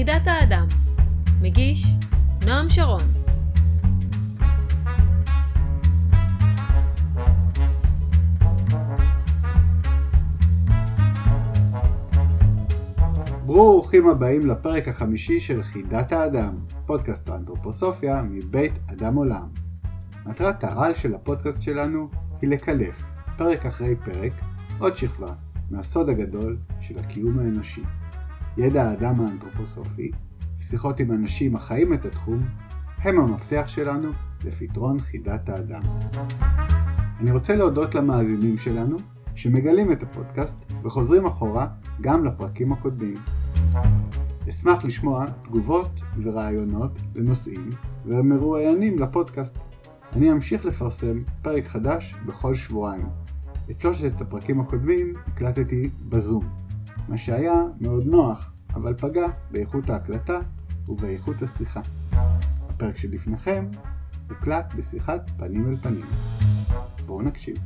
יחידת האדם מגיש נועם שרון ברוכים הבאים לפרק החמישי של חידת האדם, פודקאסט האנתרופוסופיה מבית אדם עולם. מטרת העל של הפודקאסט שלנו היא לקלף, פרק אחרי פרק, עוד שכבה מהסוד הגדול של הקיום האנושי. ידע האדם האנתרופוסופי ושיחות עם אנשים החיים את התחום הם המפתח שלנו לפתרון חידת האדם. אני רוצה להודות למאזינים שלנו שמגלים את הפודקאסט וחוזרים אחורה גם לפרקים הקודמים. אשמח לשמוע תגובות ורעיונות לנושאים ומרואיינים לפודקאסט. אני אמשיך לפרסם פרק חדש בכל שבועיים. את שלושת הפרקים הקודמים הקלטתי בזום, מה שהיה מאוד נוח, אבל פגע באיכות ההקלטה ובאיכות השיחה. הפרק שלפניכם הוקלט בשיחת פנים אל פנים. בואו נקשיב.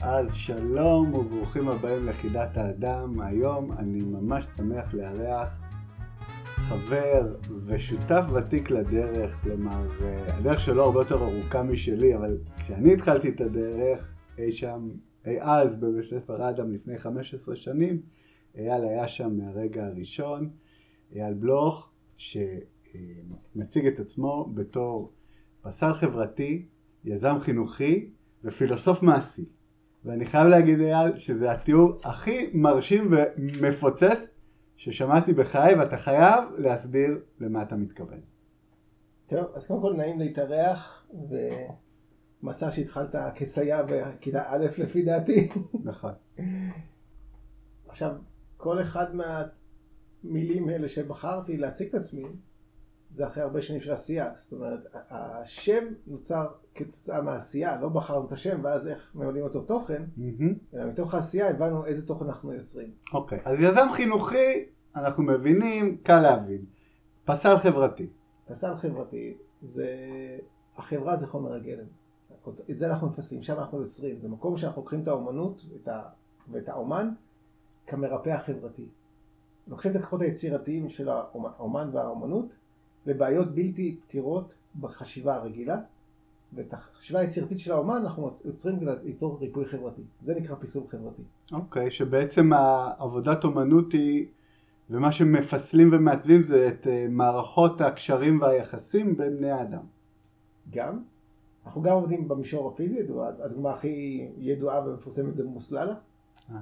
אז שלום וברוכים הבאים לחידת האדם. היום אני ממש שמח לארח חבר ושותף ותיק לדרך, כלומר הדרך שלו הרבה יותר ארוכה משלי, אבל כשאני התחלתי את הדרך אי שם, אי אז בבית ספר אדם לפני 15 שנים, אייל היה שם מהרגע הראשון, אייל בלוך, שמציג את עצמו בתור פסל חברתי, יזם חינוכי ופילוסוף מעשי. ואני חייב להגיד אייל שזה התיאור הכי מרשים ומפוצץ ששמעתי בחיי ואתה חייב להסביר למה אתה מתכוון. טוב, אז קודם כל נעים להתארח ומסע שהתחלת כסייע בכיתה א' לפי דעתי. נכון. עכשיו, כל אחד מהמילים האלה שבחרתי להציג את עצמי זה אחרי הרבה שנים של עשייה. זאת אומרת, השם נוצר כתוצאה מהעשייה, לא בחרנו את השם ואז איך ממלאים אותו תוכן, אלא מתוך העשייה הבנו איזה תוכן אנחנו יוצרים. אוקיי, אז יזם חינוכי, אנחנו מבינים, קל להבין. פסל חברתי. פסל חברתי זה, החברה זה חומר הגלם. את זה אנחנו מפסלים, שם אנחנו יוצרים. זה מקום שאנחנו לוקחים את האומנות את ה, ואת האומן כמרפא החברתי. לוקחים את הכוחות היצירתיים של האומן והאומנות לבעיות בלתי פתירות בחשיבה הרגילה, ואת החשיבה היצירתית של האומן אנחנו יוצרים כדי ליצור ריפוי חברתי. זה נקרא פיסול חברתי. אוקיי, okay, שבעצם העבודת אומנות היא, ומה שמפסלים ומעטבים זה את מערכות הקשרים והיחסים בין בני האדם. גם. אנחנו גם עובדים במישור הפיזי, הדוגמה הכי ידועה ומפורסמת זה מוסללה. Uh-huh.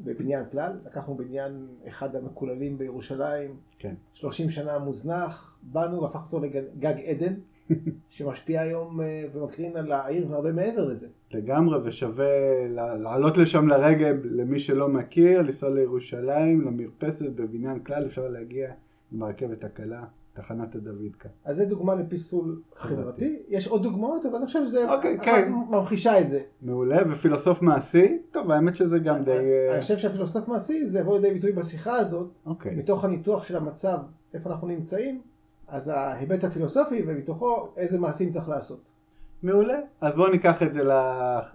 בבניין כלל, לקחנו בניין אחד המקוללים בירושלים, כן. 30 שנה מוזנח, באנו והפך אותו לגג עדן, שמשפיע היום ומקרין על העיר והרבה מעבר לזה. לגמרי, ושווה לעלות לשם לרגל למי שלא מכיר, לנסוע לירושלים, למרפסת בבניין כלל, אפשר להגיע עם הרכבת הקלה. תחנת הדוידקה. אז זה דוגמה לפיסול חברתי. יש עוד דוגמאות, אבל אני חושב שזה אוקיי, כן. ממחישה את זה. מעולה, ופילוסוף מעשי? טוב, האמת שזה גם די... אני חושב שהפילוסוף מעשי זה יבוא לידי ביטוי בשיחה הזאת, אוקיי. מתוך הניתוח של המצב, איפה אנחנו נמצאים, אז ההיבט הפילוסופי, ומתוכו איזה מעשים צריך לעשות. מעולה, אז בואו ניקח את זה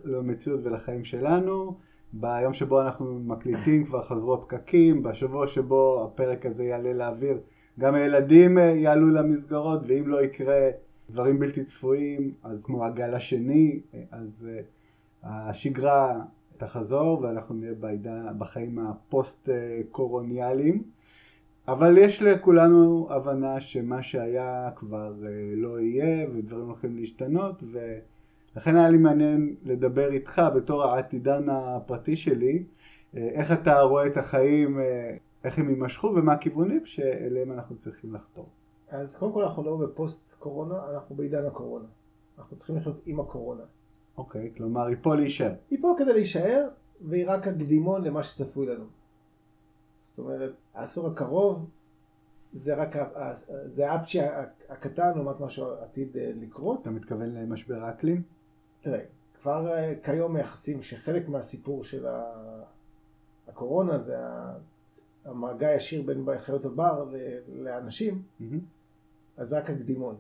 למציאות ולחיים שלנו. ביום שבו אנחנו מקליטים כבר חזרו הפקקים, בשבוע שבו הפרק הזה יעלה לאוויר. גם הילדים יעלו למסגרות, ואם לא יקרה דברים בלתי צפויים, אז כמו הגל השני, אז השגרה תחזור ואנחנו נהיה בעידה, בחיים הפוסט-קורוניאליים. אבל יש לכולנו הבנה שמה שהיה כבר לא יהיה ודברים הולכים להשתנות ולכן היה לי מעניין לדבר איתך בתור העתידן הפרטי שלי איך אתה רואה את החיים איך הם יימשכו ומה הכיוונים שאליהם אנחנו צריכים לחתור. אז קודם כל אנחנו לא בפוסט קורונה, אנחנו בעידן הקורונה. אנחנו צריכים לחיות עם הקורונה. אוקיי, כלומר היא פה להישאר. היא פה כדי להישאר, והיא רק הקדימון למה שצפוי לנו. זאת אומרת, העשור הקרוב זה רק, זה האפצ'י הקטן לעומת מה שעתיד לקרות. אתה מתכוון למשבר האקלים? תראה, כבר כיום מייחסים שחלק מהסיפור של הקורונה זה המגע הישיר בין חיות הבר לאנשים, mm-hmm. אז רק הקדימון.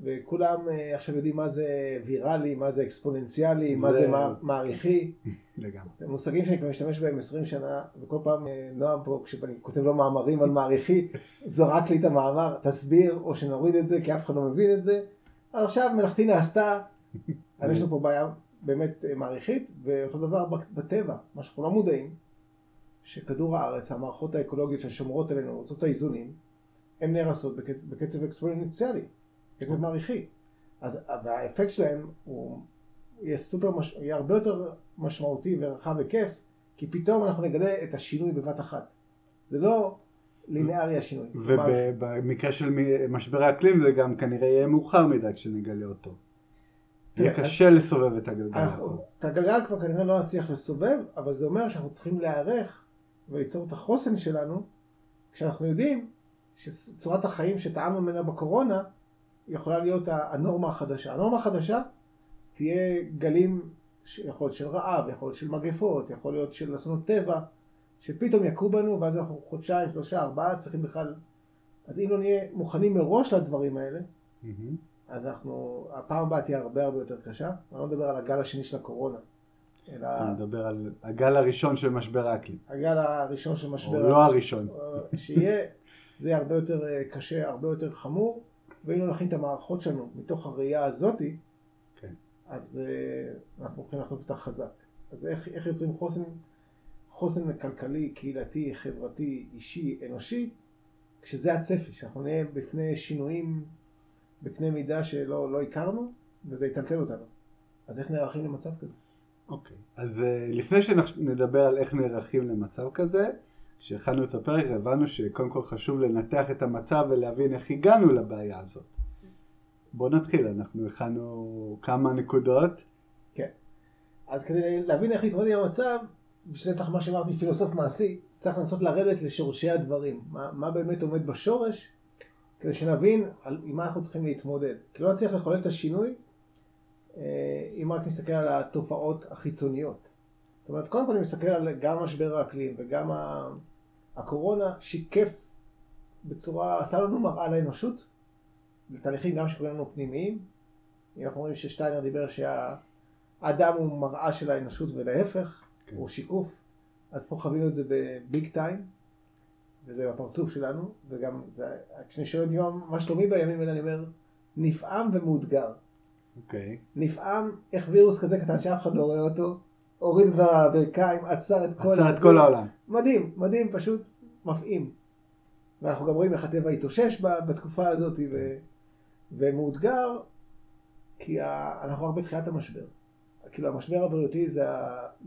וכולם אה, עכשיו יודעים מה זה ויראלי, מה זה אקספוננציאלי, מה זה- זה מע- מעריכי. לגמרי. מושגים שאני כבר משתמש בהם 20 שנה, וכל פעם אה, נועם פה, כשאני כותב לו מאמרים על מעריכי, זורק לי את המאמר, תסביר, או שנוריד את זה, כי אף אחד לא מבין את זה. אז עכשיו מלאכתי נעשתה, אז יש לנו פה בעיה באמת אה, מעריכית, ואותו דבר בטבע, מה שאנחנו לא מודעים, שכדור הארץ, המערכות האקולוגיות ששומרות עלינו, רוצות האיזונים, הן נהרסות בקצב, בקצב אקספוננציאלי, קצב מעריכי. אז והאפקט שלהם הוא יהיה סופר, מש... יהיה הרבה יותר משמעותי ורחב היקף, כי פתאום אנחנו נגלה את השינוי בבת אחת. זה לא לינארי השינוי. ובמקרה של משבר האקלים זה גם כנראה יהיה מאוחר מדי כשנגלה אותו. יהיה קשה לסובב את הגלגל. את הגלגל כבר כנראה לא נצליח לסובב, אבל זה אומר שאנחנו צריכים להיערך וליצור את החוסן שלנו, כשאנחנו יודעים שצורת החיים שטעמנו ממנה בקורונה, יכולה להיות הנורמה החדשה. הנורמה החדשה תהיה גלים, יכול להיות של רעב, יכול להיות של מגפות, יכול להיות של אסונות טבע, שפתאום יכו בנו, ואז אנחנו חודשיים, שלושה, ארבעה, צריכים בכלל... אז אם לא נהיה מוכנים מראש לדברים האלה, מהמם. אז אנחנו, הפעם הבאה תהיה הרבה הרבה יותר קשה. אני לא מדבר על הגל השני של הקורונה, אלא אתה מדבר על הגל הראשון של משבר האקלים. הגל הראשון של או משבר... לא הראשון. אה, שיהיה, זה יהיה הרבה יותר אה, קשה, הרבה יותר חמור, ואם לא נכין את המערכות שלנו מתוך הראייה הזאתי, כן. אז אה, אנחנו הולכים לחטוף אותה חזק. אז איך, איך יוצרים חוסן, חוסן כלכלי, קהילתי, חברתי, אישי, אנושי, כשזה הצפי, שאנחנו נהיה בפני שינויים בקנה מידה שלא לא הכרנו, וזה יטלטל אותנו. אז איך נערכים למצב כזה? אוקיי. אז אה, לפני שנדבר על איך נערכים למצב כזה, כשהכנו את הפרק הבנו שקודם כל חשוב לנתח את המצב ולהבין איך הגענו לבעיה הזאת. בואו נתחיל, אנחנו הכנו כמה נקודות. כן. אז כדי להבין איך להתמודד עם המצב, בשביל זה צריך מה שאמרתי פילוסוף מעשי, צריך לנסות לרדת לשורשי הדברים. מה, מה באמת עומד בשורש, כדי שנבין על, עם מה אנחנו צריכים להתמודד. כי לא נצליח לחולל את השינוי, אם רק נסתכל על התופעות החיצוניות. זאת אומרת, קודם כל אני מסתכל על גם משבר האקלים וגם הקורונה שיקף בצורה, עשה לנו מראה לאנושות, לתהליכים גם שקוראים לנו פנימיים. אם אנחנו רואים ששטיינר דיבר שהאדם הוא מראה של האנושות ולהפך, כן. הוא שיקוף, אז פה חווינו את זה בביג טיים, וזה בפרצוף שלנו, וגם זה, כשאני שואל אותי מה- מה שלומי בימים האלה, אני אומר, נפעם ומאותגר. אוקיי. נפעם איך וירוס כזה קטן שאף אחד לא רואה אותו, הוריד את הברכיים, עצר את כל... עצר את. כל העולם. מדהים, מדהים, פשוט מפעים. ואנחנו גם רואים איך הטבע התאושש בתקופה הזאת, ו... ומאותגר, כי ה... אנחנו רק בתחילת המשבר. כאילו המשבר הבריאותי זה.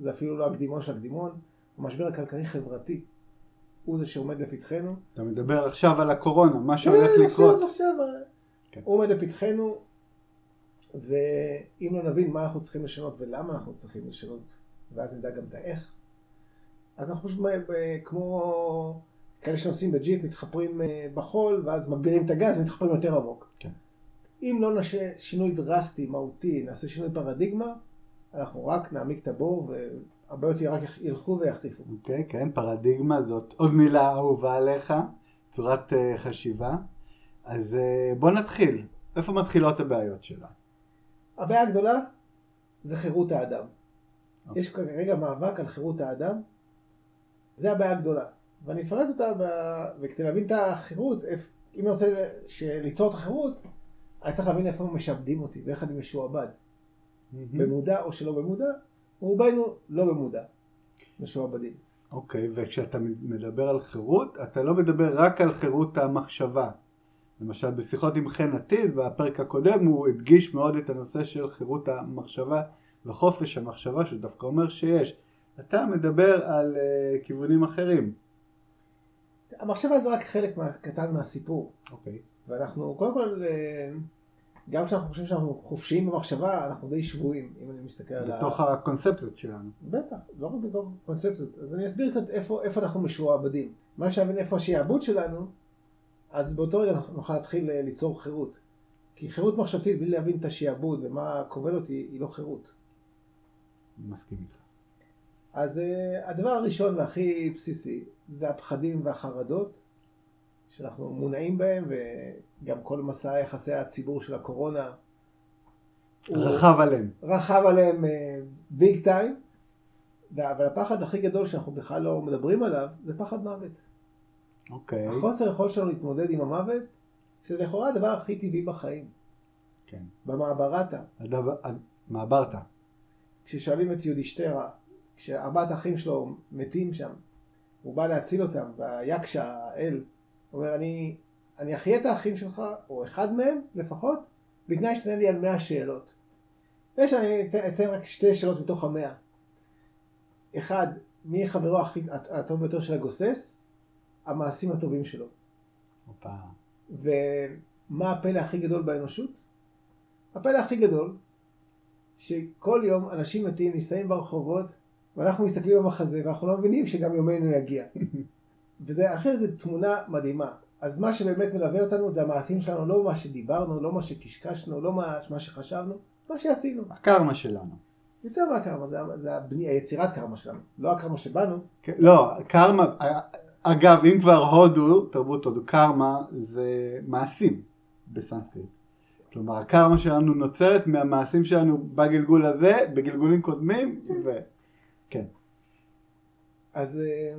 זה אפילו לא הקדימון של הקדימון, המשבר הכלכלי-חברתי. הוא זה שעומד לפתחנו. אתה מדבר עכשיו על הקורונה, מה שהולך כן, לקרות. עכשיו, עכשיו. כן. הוא עומד לפתחנו, ואם לא נבין מה אנחנו צריכים לשנות ולמה אנחנו צריכים לשנות, ואז נדע גם את האיך, אז אנחנו פשוט כמו כאלה שנוסעים בג'יפ, מתחפרים אה, בחול, ואז מגבירים את הגז ומתחפרים יותר עמוק. כן. אם לא נעשה שינוי דרסטי, מהותי, נעשה שינוי פרדיגמה, אנחנו רק נעמיק את הבור, והרבה יותר רק ילכו ויחריפו. אוקיי, כן, פרדיגמה זאת עוד מילה אהובה עליך, צורת אה, חשיבה. אז אה, בוא נתחיל. איפה מתחילות הבעיות שלה? הבעיה הגדולה זה חירות האדם. אוקיי. יש כרגע מאבק על חירות האדם, זה הבעיה הגדולה. ואני אפרט אותה, ב... וכדי להבין את החירות, אם אני רוצה ליצור את החירות, אני צריך להבין איפה משעבדים אותי ואיך אני משועבד. במודע או שלא במודע, רובנו לא במודע, משועבדים. אוקיי, וכשאתה מדבר על חירות, אתה לא מדבר רק על חירות המחשבה. למשל בשיחות עם חן עתיד, בפרק הקודם הוא הדגיש מאוד את הנושא של חירות המחשבה וחופש המחשבה, שהוא דווקא אומר שיש. אתה מדבר על uh, כיוונים אחרים. המחשבה זה רק חלק מה- קטן מהסיפור. אוקיי. ואנחנו, קודם כל, אה, גם כשאנחנו חושבים שאנחנו חופשיים במחשבה, אנחנו די שבויים, אם אני מסתכל על ה... בתוך הקונספציות שלנו. בטח, לא רק בתור קונספציות. אז אני אסביר קצת איפה, איפה אנחנו משועבדים. מה שנבין איפה השעבוד שלנו, אז באותו רגע אנחנו נוכל להתחיל אה, ליצור חירות. כי חירות מחשבתית בלי להבין את השעבוד ומה כובל אותי, היא לא חירות. מסכים איתך. אז uh, הדבר הראשון והכי בסיסי זה הפחדים והחרדות שאנחנו מונעים בהם, וגם כל מסע יחסי הציבור של הקורונה. רחב עליהם. רכב עליהם ביג טיים, אבל הפחד הכי גדול שאנחנו בכלל לא מדברים עליו, זה פחד מוות. אוקיי. החוסר יכולת שלנו להתמודד עם המוות, שזה לכאורה הדבר הכי טבעי בחיים. כן. במעברתה, הדבר- מעברת. כששואלים את יודישטרה, כשארבעת האחים שלו מתים שם, הוא בא להציל אותם, והיקשה, האל, אומר, אני, אני אחיה את האחים שלך, או אחד מהם לפחות, בתנאי שתענה לי על מאה שאלות. יש, אני אתן- אציין רק שתי שאלות מתוך המאה. אחד, מי חברו הכי הטוב ביותר של הגוסס? המעשים הטובים שלו. הופה. ומה הפלא הכי גדול באנושות? הפלא הכי גדול, שכל יום אנשים מתים, נישאים ברחובות, ואנחנו מסתכלים במחזה, ואנחנו לא מבינים שגם יומנו יגיע. וזה, אני חושב שזו תמונה מדהימה. אז מה שבאמת מלווה אותנו זה המעשים שלנו, לא מה שדיברנו, לא מה שקשקשנו, לא מה, מה שחשבנו, מה שעשינו. הקרמה שלנו. יותר מהקרמה, זה, זה היצירת קרמה שלנו, לא הקרמה שבאנו. כן, לא, קרמה, אגב, אם כבר הודו, תרבות הודו, קרמה זה מעשים בסנסקריט. כלומר, הקרמה שלנו נוצרת מהמעשים שלנו בגלגול הזה, בגלגולים קודמים, וכן. אז אה,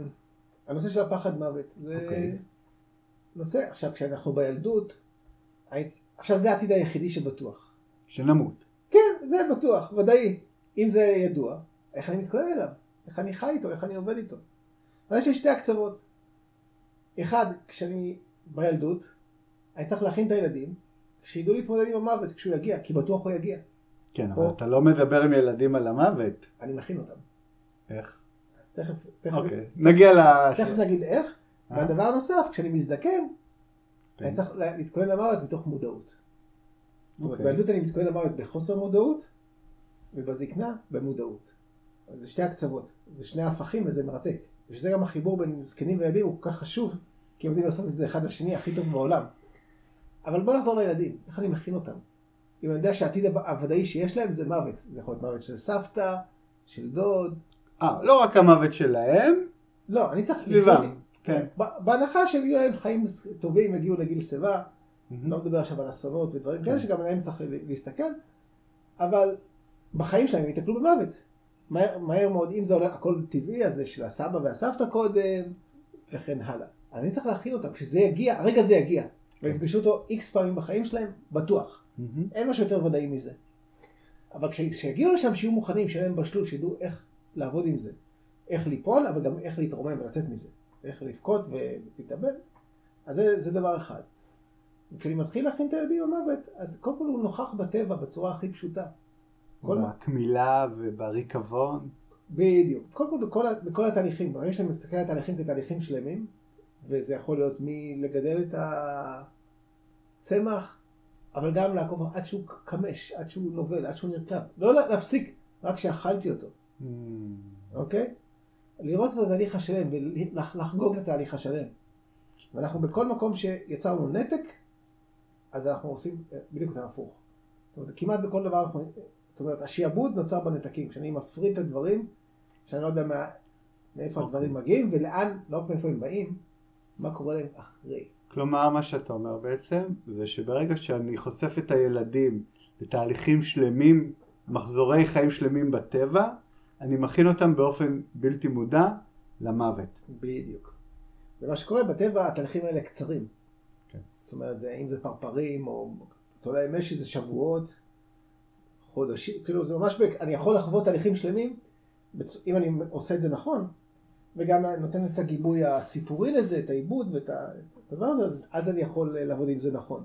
הנושא של הפחד מוות, זה אוקיי. נושא, עכשיו כשאנחנו בילדות, עכשיו זה העתיד היחידי שבטוח. שנמות. כן, זה בטוח, ודאי. אם זה ידוע, איך אני מתכונן אליו? איך אני חי איתו? איך אני עובד איתו? אבל יש לי שתי הקצוות. אחד, כשאני בילדות, אני צריך להכין את הילדים, שידעו להתמודד עם המוות כשהוא יגיע, כי בטוח הוא יגיע. כן, אבל אתה לא מדבר עם ילדים על המוות. אני מכין אותם. איך? תכף, תכף, אוקיי, נגיע ל... תכף נגיד איך. אה. והדבר הנוסף, כשאני מזדקן, כן. אני צריך לה- להתכונן למוות מתוך מודעות. אוקיי. בילדות אני מתכונן למוות בחוסר מודעות, ובזקנה במודעות. זה שתי הקצוות, זה שני ההפכים וזה מרתק. ושזה גם החיבור בין זקנים וילדים הוא כל כך חשוב, כי הם יודעים לעשות את זה אחד לשני הכי טוב בעולם. אבל בוא נחזור לילדים, איך אני מכין אותם? אם אני יודע שהעתיד הוודאי שיש להם זה מוות. זה יכול להיות מוות של סבתא, של דוד. אה, לא רק המוות שלהם, לא, אני צריך... סביבם. כן. בהנחה שהם יהיו להם חיים טובים, יגיעו לגיל שיבה, לא מדבר עכשיו על אסונות ודברים כאלה כן. שגם עליהם צריך להסתכל, אבל בחיים שלהם הם ייתקלו במוות. מהר, מהר מאוד, אם זה עולה הכל טבעי, אז זה של הסבא והסבתא קודם, וכן הלאה. אז אני צריך להכין אותם, כשזה יגיע, הרגע זה יגיע, ויפגשו אותו איקס פעמים בחיים שלהם, בטוח. אין משהו יותר ודאי מזה. אבל כש- כשיגיעו לשם, שיהיו מוכנים, שיהיה להם בשלות, שידעו איך לעבוד עם זה. איך ליפול, אבל גם איך להתרומם ולצאת מזה. איך לבכות ולהתאבל. אז זה, זה דבר אחד. וכשאני מתחיל להכין את הילדים במוות, אז קודם כל הוא נוכח בטבע בצורה הכי פשוטה. בקמילה ובריקבון. בדיוק. קודם כל בכל, בכל התהליכים. ברגע שאני מסתכל על תהליכים כתהליכים שלמים, וזה יכול להיות מלגדל את הצמח, אבל גם לעקוב עד שהוא קמש, עד שהוא נובל, עד שהוא נרקב. לא לה- להפסיק, רק שאכלתי אותו, מהמם. אוקיי? לראות את התהליך השלם ולחגוג את התהליך השלם. ואנחנו בכל מקום שיצרנו נתק, אז אנחנו עושים אה, בדיוק את ההפוך. זאת אומרת, כמעט בכל דבר אנחנו... זאת אומרת, השעבוד נוצר בנתקים. כשאני מפריד את הדברים, שאני לא יודע מה, מאיפה אוקיי. הדברים מגיעים ולאן, לא רק מאיפה הם באים, מה קורה להם אחרי. כלומר, מה שאתה אומר בעצם, זה שברגע שאני חושף את הילדים לתהליכים שלמים, מחזורי חיים שלמים בטבע, אני מכין אותם באופן בלתי מודע למוות. בדיוק. ומה שקורה בטבע, התהליכים האלה קצרים. כן. זאת אומרת, זה, אם זה פרפרים, או אתה יודע, אם יש איזה שבועות, חודשים, כאילו זה ממש, בק... אני יכול לחוות תהליכים שלמים. אם אני עושה את זה נכון, וגם נותן את הגיבוי הסיפורי לזה, את העיבוד ואת הדבר הזה, אז, אז אני יכול לעבוד עם זה נכון.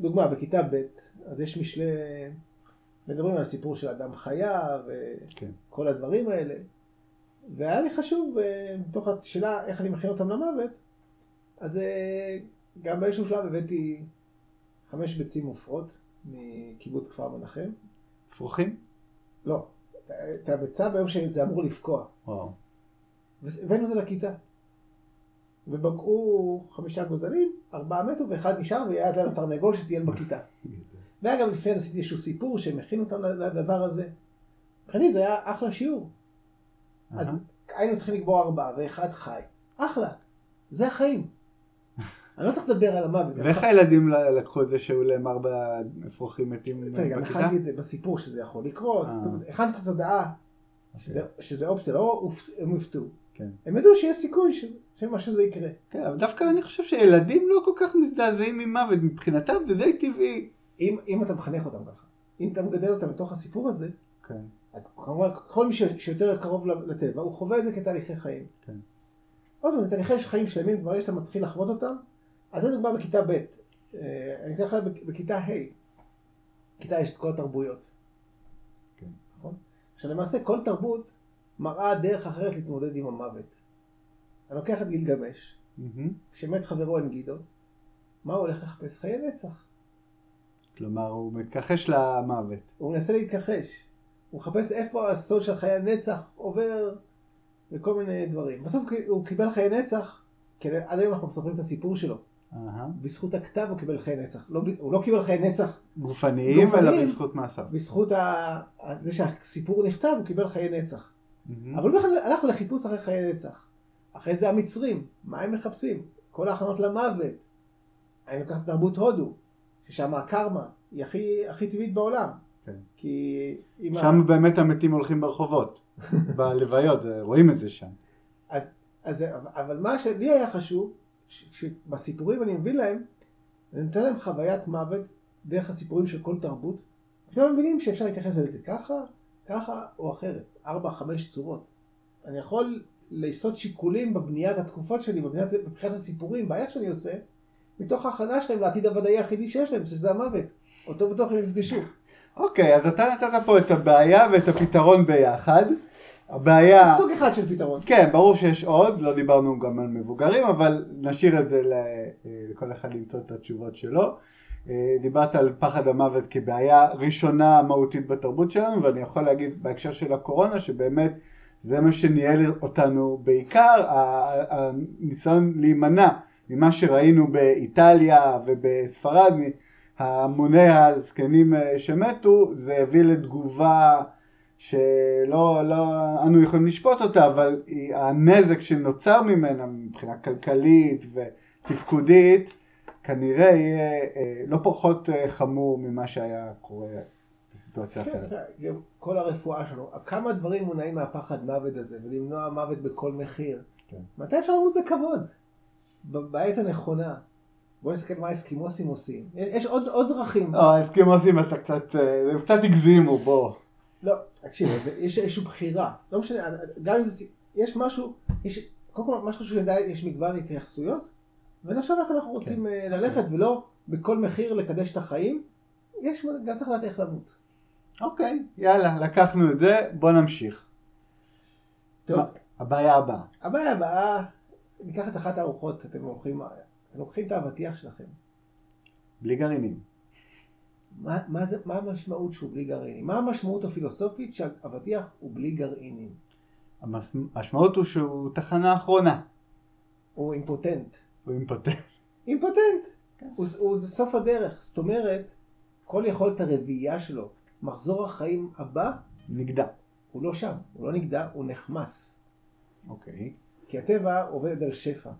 דוגמה, בכיתה ב', אז יש משלי, מדברים על הסיפור של אדם חיה. כן. כל הדברים האלה. והיה לי חשוב, אה, מתוך השאלה איך אני מכין אותם למוות, אז אה, גם באיזשהו שלב הבאתי חמש ביצים עופרות מקיבוץ כפר מנחם. פרוחים? לא, את הביצה ביום שזה אמור לפקוע. וואו. והבאנו את זה לכיתה. ובקעו חמישה גוזלים, ארבעה מתו ואחד נשאר והיה לנו תרנגול שטייל בכיתה. גם לפני זה עשיתי איזשהו סיפור שהם הכינו אותם לדבר הזה. מבחינתי זה היה אחלה שיעור. אז. היינו צריכים לקבוע ארבעה ואחד חי. אחלה, זה החיים. אני לא צריך לדבר על המוות. ואיך הילדים לקחו את זה שהיו להם ארבע אפרוחים מתים תראה, גם בכיתה? הכנתי את זה בסיפור שזה יכול לקרות, אה. הכנתי את התודעה שזה- שזה אופציה, לא הם הופתעו. כן. הם ידעו שיש סיכוי שמה שזה יקרה. כן, אבל דווקא אני חושב שילדים לא כל כך מזדעזעים ממוות, מבחינתם זה די טבעי. אם, אתה מחנך אותם ככה, אם אתה מגדל אותם בתוך הסיפור הזה, כן. אז כמובן כל מי שיותר קרוב לטבע, הוא חווה את זה כתהליכי חיים. כן. עוד פעם, זה תהליכי חיים שלמים, ברגע שאתה מתחיל לחוות אותם, אז זה דוגמה בכיתה ב', אה, אני אתן לך בכ- בכיתה ה', בכיתה יש את כל התרבויות. כן. נכון? עכשיו למעשה כל תרבות מראה דרך אחרת להתמודד עם המוות. אני לוקח את גילגמש. כשמת חברו אנגידו, מה הוא הולך לחפש? חיי נצח. כלומר, הוא מתכחש למוות. הוא מנסה להתכחש. הוא מחפש איפה הסוד של חיי הנצח עובר וכל מיני דברים. בסוף הוא קיבל חיי נצח, כי עד היום אנחנו מספרים את הסיפור שלו. בזכות הכתב הוא קיבל חיי נצח. לא, הוא לא קיבל חיי נצח, גופניים, אלא. בזכות מעשיו. בזכות ה... זה שהסיפור נכתב הוא קיבל חיי נצח. מהמם. אבל הוא בכלל הלך לחיפוש אחרי חיי נצח. אחרי זה המצרים, מה הם מחפשים? כל ההכנות למוות. אני לוקח תרבות הודו, ששם הקרמה היא הכי, הכי טבעית בעולם. כן. כי אם ה- שם באמת המתים הולכים ברחובות, בלוויות, רואים את זה שם. אז, אבל מה שלי היה חשוב, שבסיפורים אני מביא להם, אני נותן להם חוויית מוות דרך הסיפורים של כל תרבות, פתאום הם מבינים שאפשר להתייחס לזה ככה, ככה או אחרת, ארבע, חמש צורות. אני יכול לעשות שיקולים בבניית התקופות שלי, בבניית, בבחינת הסיפורים, באיך שאני עושה, מתוך ההכנה שלהם לעתיד הוודאי היחידי שיש להם, שזה המוות. אותו בטוח הם יפגשו. אוקיי, אז אתה נתת פה את הבעיה ואת הפתרון ביחד. הבעיה... סוג אחד של פתרון. כן, ברור שיש עוד, לא דיברנו גם על מבוגרים, אבל נשאיר את זה אה, לכל אחד למצוא את התשובות שלו. אה, דיברת על פחד המוות כבעיה ראשונה מהותית בתרבות שלנו, ואני יכול להגיד בהקשר של הקורונה, שבאמת זה מה שניהל אותנו בעיקר, הניסיון להימנע ממה שראינו באיטליה ובספרד, המוני הזקנים אה, שמתו, זה הביא לתגובה שלא לא, אנו יכולים לשפוט אותה, אבל היא, הנזק שנוצר ממנה מבחינה כלכלית ותפקודית, כנראה יהיה אה, לא פחות אה, חמור ממה שהיה קורה בסיטואציה כן, אחרת. גם כל הרפואה שלנו, כמה דברים מונעים מהפחד מוות הזה, ולמנוע מוות בכל מחיר. כן. מתי אפשר למות בכבוד? בעת הנכונה. בוא נסתכל מה האסקימוסים עושים. יש עוד, עוד דרכים. לא, האסקימוסים אתה קצת, אה, הם קצת הגזימו, בוא. לא, תקשיב, יש איזושהי בחירה. לא משנה, גם אם זה... יש משהו, יש... קודם כל, מה שחשוב שנדע, יש מגוון התייחסויות, ונחשוב איך אנחנו רוצים אה, ללכת, ולא בכל מחיר לקדש את החיים. יש, גם צריך לדעת איך למות. אוקיי, יאללה, לקחנו את זה, בוא נמשיך. טוב. מה, הבעיה הבאה. הבעיה הבאה, ניקח את אחת הארוחות, אתם לוקחים, אתם לוקחים את האבטיח שלכם. בלי גרעינים. מה, מה, זה, מה המשמעות שהוא בלי גרעינים? מה המשמעות הפילוסופית שהאבטיח הוא בלי גרעינים? המשמעות הוא שהוא תחנה אחרונה. הוא אימפוטנט. הוא אימפוטנט. אימפוטנט. הוא, הוא, זה סוף הדרך. זאת אומרת, כל יכולת הרביעייה שלו, מחזור החיים הבא, נגדע. הוא לא שם. הוא לא נגדע, הוא נחמס. אוקיי. כי הטבע עובד על שפע.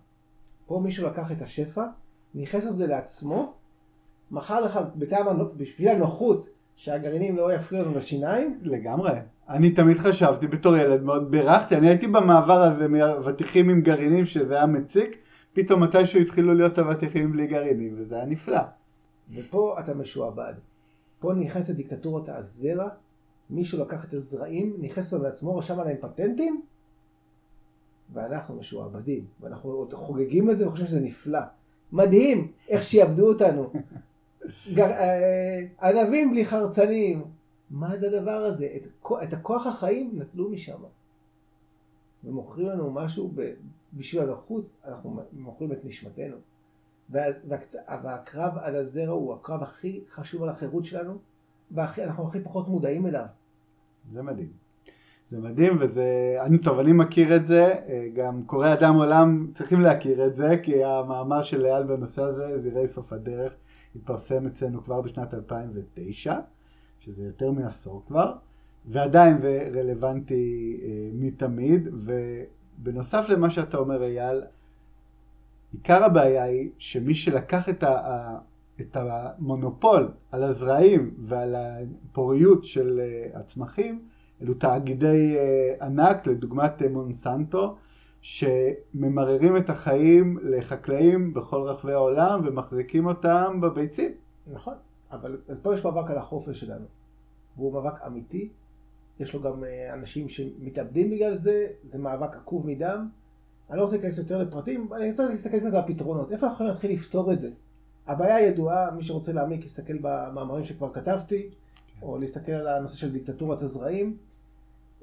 פה מישהו לקח את השפע, ניכס את זה לעצמו, מכר לך הנו- בשביל הנוחות שהגרעינים לא יפריעו לנו לשיניים, לגמרי. אני תמיד חשבתי בתור ילד, מאוד בירכתי, אני הייתי במעבר הזה מאבטיחים עם גרעינים שזה היה מציק, פתאום מתישהו התחילו להיות אבטיחים בלי גרעינים, וזה היה נפלא. ופה אתה משועבד. פה נכנסת דיקטטורת הזרע, מישהו לקח את הזרעים, ניכס אותם לעצמו, רשם עליהם פטנטים, ואנחנו משועבדים. ואנחנו חוגגים לזה וחושבים שזה נפלא. מדהים איך שיעבדו אותנו. אה, ענבים בלי חרצנים. מה זה הדבר הזה? את, את הכוח החיים נטלו משם. ומוכרים לנו משהו בשביל הנוחות, אנחנו מוכרים את נשמתנו. והקרב על הזרע הוא הקרב הכי חשוב על החירות שלנו, ואנחנו הכי פחות מודעים אליו. זה מדהים. זה מדהים וזה, אני טוב, אני מכיר את זה, אה, גם קוראי אדם עולם צריכים להכיר את זה, כי המאמר של אייל בנושא הזה, זירי סוף הדרך, התפרסם אצלנו כבר בשנת 2009, שזה יותר מעשור כבר, ועדיין זה רלוונטי אה, מתמיד, ובנוסף למה שאתה אומר אייל, עיקר הבעיה היא שמי שלקח את, ה, את המונופול על הזרעים ועל הפוריות של אה, הצמחים, אלו תאגידי אה, ענק, לדוגמת מונסנטו, שממררים את החיים לחקלאים בכל רחבי העולם ומחזיקים אותם בביצים. נכון, אבל פה יש מאבק על החופש שלנו. והוא מאבק אמיתי. יש לו גם אה, אנשים שמתאבדים בגלל זה, זה מאבק עקוב מדם. אני לא רוצה להיכנס יותר לפרטים, אני רוצה להסתכל קצת על הפתרונות. איפה אנחנו יכולים להתחיל לפתור את זה? הבעיה ידועה, מי שרוצה להעמיק יסתכל במאמרים שכבר כתבתי, או להסתכל על הנושא של דיקטטורת הזרעים.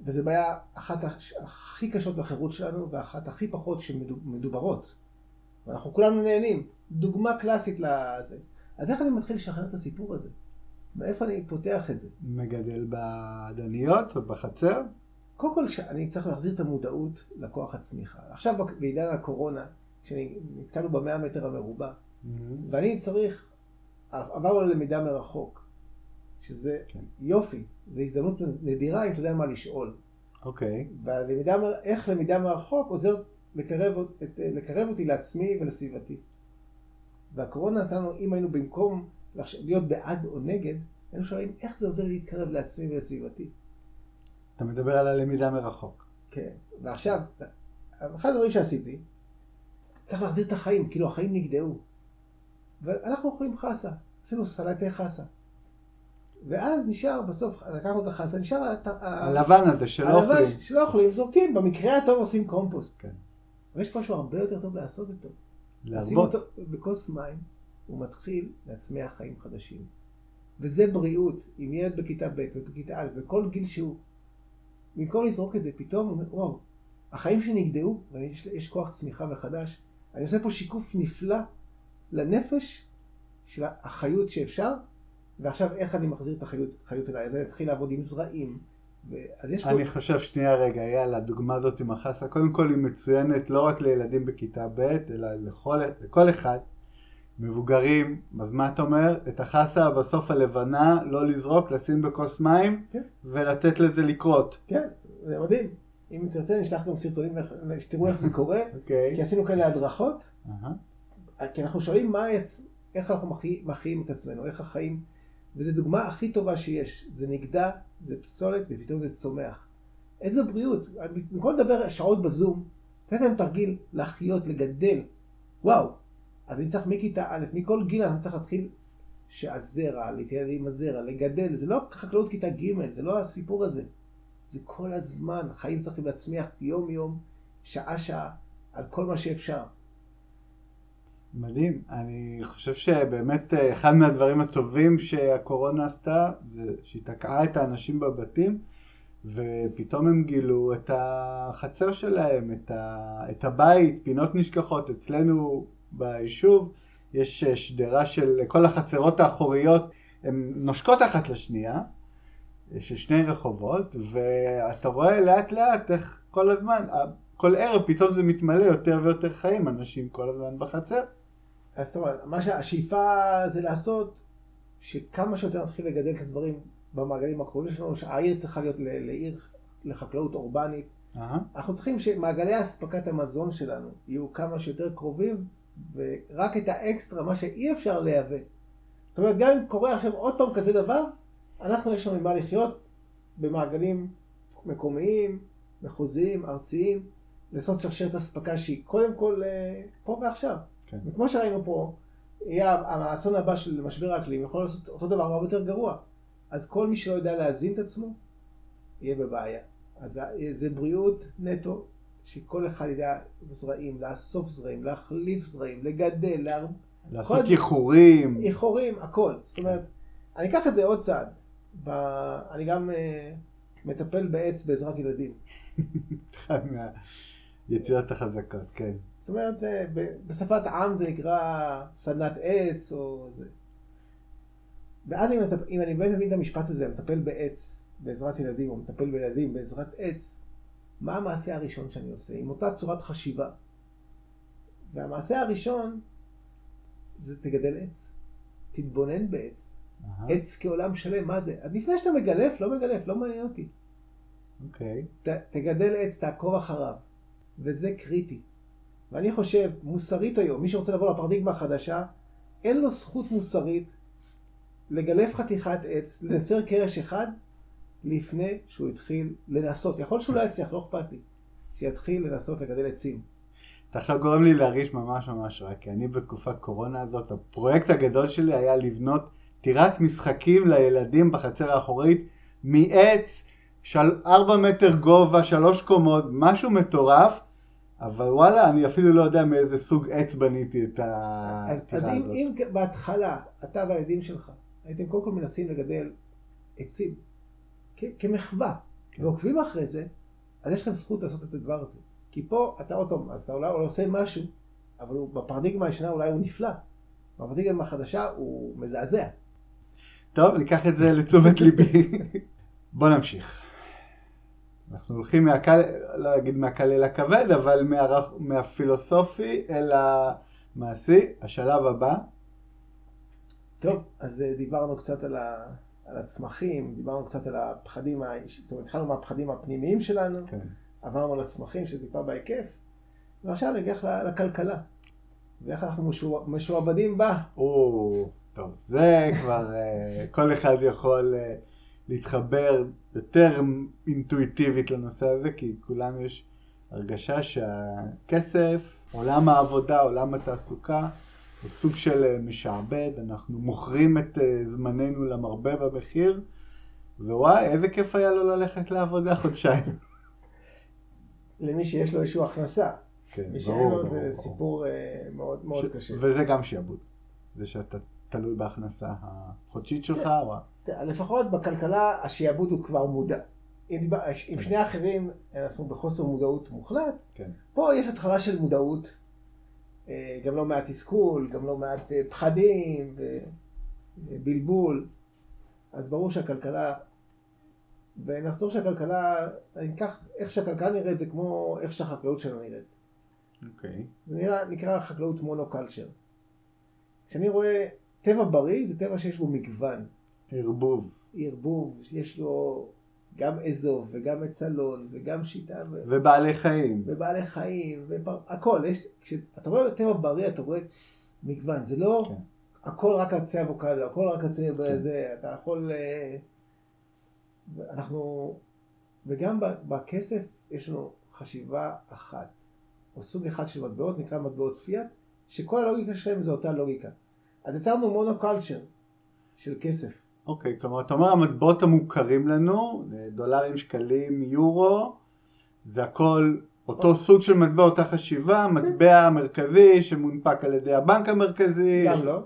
וזו בעיה אחת הכי קשות בחירות שלנו, ואחת הכי פחות שמדוברות. ואנחנו כולנו נהנים. דוגמה קלאסית לזה. אז איך אני מתחיל לשחרר את הסיפור הזה? מאיפה אני פותח את זה? מגדל בעדניות ובחצר? קודם כל, אני צריך להחזיר את המודעות לכוח הצמיחה. עכשיו, בעידן הקורונה, כשנתקענו במאה מטר המרובע, mm-hmm. ואני צריך, עברנו ללמידה מרחוק, שזה כן. יופי, זו הזדמנות נדירה אם אתה יודע מה לשאול. אוקיי. והלמידה, איך למידה מרחוק עוזר לקרב, לקרב אותי לעצמי ולסביבתי. והקורונה נתנו, אם היינו במקום להיות בעד או נגד, היינו שואלים איך זה עוזר להתקרב לעצמי ולסביבתי. אתה מדבר על הלמידה מרחוק. כן, ועכשיו, אחד הדברים שעשיתי, צריך להחזיר את החיים, כאילו החיים נגדעו. ואנחנו אוכלים חסה, עשינו סלטי חסה. ואז נשאר בסוף, לקחנו את החסה, נשאר... הלבן הזה שלא אוכלים. הלבן שלא אוכלים, זורקים, במקרה הטוב עושים קומפוסט. כן. אבל יש משהו הרבה יותר טוב לעשות אותו. להרבות. אותו בכוס מים, הוא מתחיל להצמיח חיים חדשים. וזה בריאות, אם ילד בכיתה ב' ובכיתה א', בכל גיל שהוא, במקום לזרוק את זה, פתאום הוא אומר, וואו, החיים שלי נגדעו, ויש כוח צמיחה וחדש. אני עושה פה שיקוף נפלא לנפש של החיות שאפשר, ועכשיו איך אני מחזיר את החיות אליי? אז אני אתחיל לעבוד עם זרעים. אני פה... חושב, שנייה רגע, יאללה, הדוגמה הזאת עם החסה, קודם כל היא מצוינת לא רק לילדים בכיתה ב', אלא לכל, לכל אחד. מבוגרים, אז מה אתה אומר? את החסה בסוף הלבנה, לא לזרוק, לשים בכוס מים, כן. ולתת לזה לקרות. כן, זה מדהים. אם תרצה, נשלח גם סרטונים שתראו איך זה קורה, okay. אוקיי. כי עשינו כאלה הדרכות, uh-huh. כי אנחנו שואלים מה. איך אנחנו מחיים את עצמנו, איך החיים, וזו דוגמה הכי טובה שיש, זה נגדע, זה פסולת, ופתאום זה צומח. איזה בריאות, במקום לדבר שעות בזום, תן להם תרגיל לחיות, לגדל, וואו, אז אני צריך מכיתה א', מכל גיל אני צריך להתחיל שהזרע, להתייעד עם הזרע, לגדל, זה לא חקלאות כיתה ג', זה לא הסיפור הזה. זה כל הזמן, חיים צריכים להצמיח יום יום, שעה שעה, על כל מה שאפשר. מדהים, אני חושב שבאמת אה, אחד מהדברים הטובים שהקורונה עשתה זה שהיא תקעה את האנשים בבתים ופתאום הם גילו את החצר שלהם, את, ה... את הבית, פינות נשכחות. אצלנו ביישוב יש אה, שדרה של כל החצרות האחוריות, הן נושקות אחת לשנייה, אה, של שני רחובות, ואתה רואה לאט לאט איך כל הזמן, כל ערב פתאום זה מתמלא יותר ויותר חיים, אנשים כל הזמן בחצר. אז זאת אומרת, מה שהשאיפה זה לעשות, שכמה שיותר נתחיל לגדל את הדברים במעגלים הקרובים שלנו, שהעיר צריכה להיות לעיר, לחקלאות אורבנית. Uh-huh. אנחנו צריכים שמעגלי אספקת המזון שלנו יהיו כמה שיותר קרובים ורק את האקסטרה, מה שאי אפשר לייבא. זאת אומרת, גם אם קורה עכשיו עוד פעם כזה דבר, אנחנו יש לנו ממה לחיות במעגלים מקומיים, מחוזיים, ארציים, לעשות שרשרת אספקה שהיא קודם כל אה, פה ועכשיו. כן. וכמו שראינו פה, יהיה האסון הבא של משבר האקלים יכול לעשות אותו דבר הרבה יותר גרוע. אז כל מי שלא יודע להזין את עצמו, יהיה בבעיה. אז זה בריאות נטו, שכל אחד ידע זרעים, לאסוף זרעים, להחליף זרעים, לגדל, להר... לעשות איחורים. איחורים, הכל. זאת אומרת, אני אקח את זה עוד צעד. ב... אני גם uh, מטפל בעץ בעזרת ילדים. אחד מהיציאות החזקות, כן. זאת אומרת, זה, בשפת העם זה נקרא סדנת עץ או זה. ואז אם, אם אני באמת מבין את המשפט הזה, מטפל בעץ בעזרת ילדים, או מטפל בילדים בעזרת עץ, מה המעשה הראשון שאני עושה? עם אותה צורת חשיבה. והמעשה הראשון זה תגדל עץ. תתבונן בעץ. Uh-huh. עץ כעולם שלם, מה זה? אז לפני שאתה מגלף, לא מגלף, לא מעניין אותי. אוקיי. Okay. ת, תגדל עץ, תעקוב אחריו. וזה קריטי. ואני חושב, מוסרית היום, מי שרוצה לבוא לפרדיגמה החדשה, אין לו זכות מוסרית לגלף חתיכת עץ, לייצר קרש אחד, לפני שהוא התחיל לנסות. יכול שהוא לא יצליח, לא אכפת לי. שיתחיל לנסות לגדל עצים. אתה עכשיו גורם לי להרגיש ממש ממש רע, כי אני בתקופת קורונה הזאת, הפרויקט הגדול שלי היה לבנות טירת משחקים לילדים בחצר האחורית מעץ, של 4 מטר גובה, שלוש קומות, משהו מטורף, אבל וואלה, אני אפילו לא יודע מאיזה סוג עץ בניתי את אז, אז הטירה אם, הזאת. אם בהתחלה, אתה והילדים שלך, הייתם קודם כל מנסים לגדל עצים כ- כמחווה, כן. ועוקבים אחרי זה, אז יש לכם זכות לעשות את הדבר הזה. כי פה אתה עוד פעם, אז אתה אולי אולי עושה משהו, אבל הוא, בפרדיגמה הישנה אולי הוא נפלא. בפרדיגמה החדשה הוא מזעזע. טוב, ניקח את זה לתשומת ליבי. בוא נמשיך. אנחנו הולכים מהקל, לא אגיד מהקל אל הכבד, אבל מהרח, מהפילוסופי אל המעשי. השלב הבא, טוב, אז אה, דיברנו קצת על, ה, על הצמחים, דיברנו קצת על הפחדים, זאת אומרת, התחלנו מהפחדים הפנימיים שלנו, כן. עברנו לצמחים שזה טיפה בהיקף, ועכשיו נגיח ל- לכלכלה. ואיך אנחנו משוע- משועבדים בה. או, טוב, זה כבר אה, כל אחד יכול אה, להתחבר יותר אינטואיטיבית לנושא הזה, כי כולנו יש הרגשה שהכסף, עולם העבודה, עולם התעסוקה, הוא סוג של אה, משעבד, אנחנו מוכרים את אה, זמננו למרבה במחיר, ווואי, איזה כיף היה לו ללכת לעבודה חודשיים. למי שיש לו איזושהי הכנסה. כן, מי שאין לו זה סיפור אה, מאוד מאוד ש- קשה. וזה גם שעבוד. זה שאתה תלוי בהכנסה החודשית שלך, כן. או... תראה, לפחות בכלכלה השעבוד הוא כבר מודע. עם כן. שני האחרים אנחנו בחוסר מודעות מוחלט, כן. פה יש התחלה של מודעות, אה, גם לא מעט תסכול, גם לא מעט אה, פחדים ובלבול, אז ברור שהכלכלה, ונחזור שהכלכלה, אני אקח איך שהכלכלה נראית זה כמו איך שהחקלאות שלנו נראית. אוקיי. זה נראה, נקרא חקלאות מונוקלצ'ר. כשאני רואה טבע בריא זה טבע שיש בו מגוון, ערבוב. ערבוב, יש לו גם אזוב וגם מצלון וגם שיטה ו... ובעלי חיים. ובעלי חיים, ובר... הכל, יש, כשאתה רואה טבע בריא אתה רואה מגוון, זה לא כן. הכל רק עצי אבוקדו, הכל רק עצי זה, אתה יכול, אה, אנחנו, וגם בכסף יש לנו חשיבה אחת, או סוג אחד של מטבעות, נקרא מטבעות פיאט, שכל הלוגיקה שלהם זה אותה לוגיקה. אז יצרנו מונוקלצ'ר של כסף. אוקיי, כלומר, אתה אומר המטבעות המוכרים לנו, דולרים, שקלים, יורו, זה הכל אותו סוג של מטבע, אותה חשיבה, מטבע מרכזי שמונפק על ידי הבנק המרכזי, גם לא.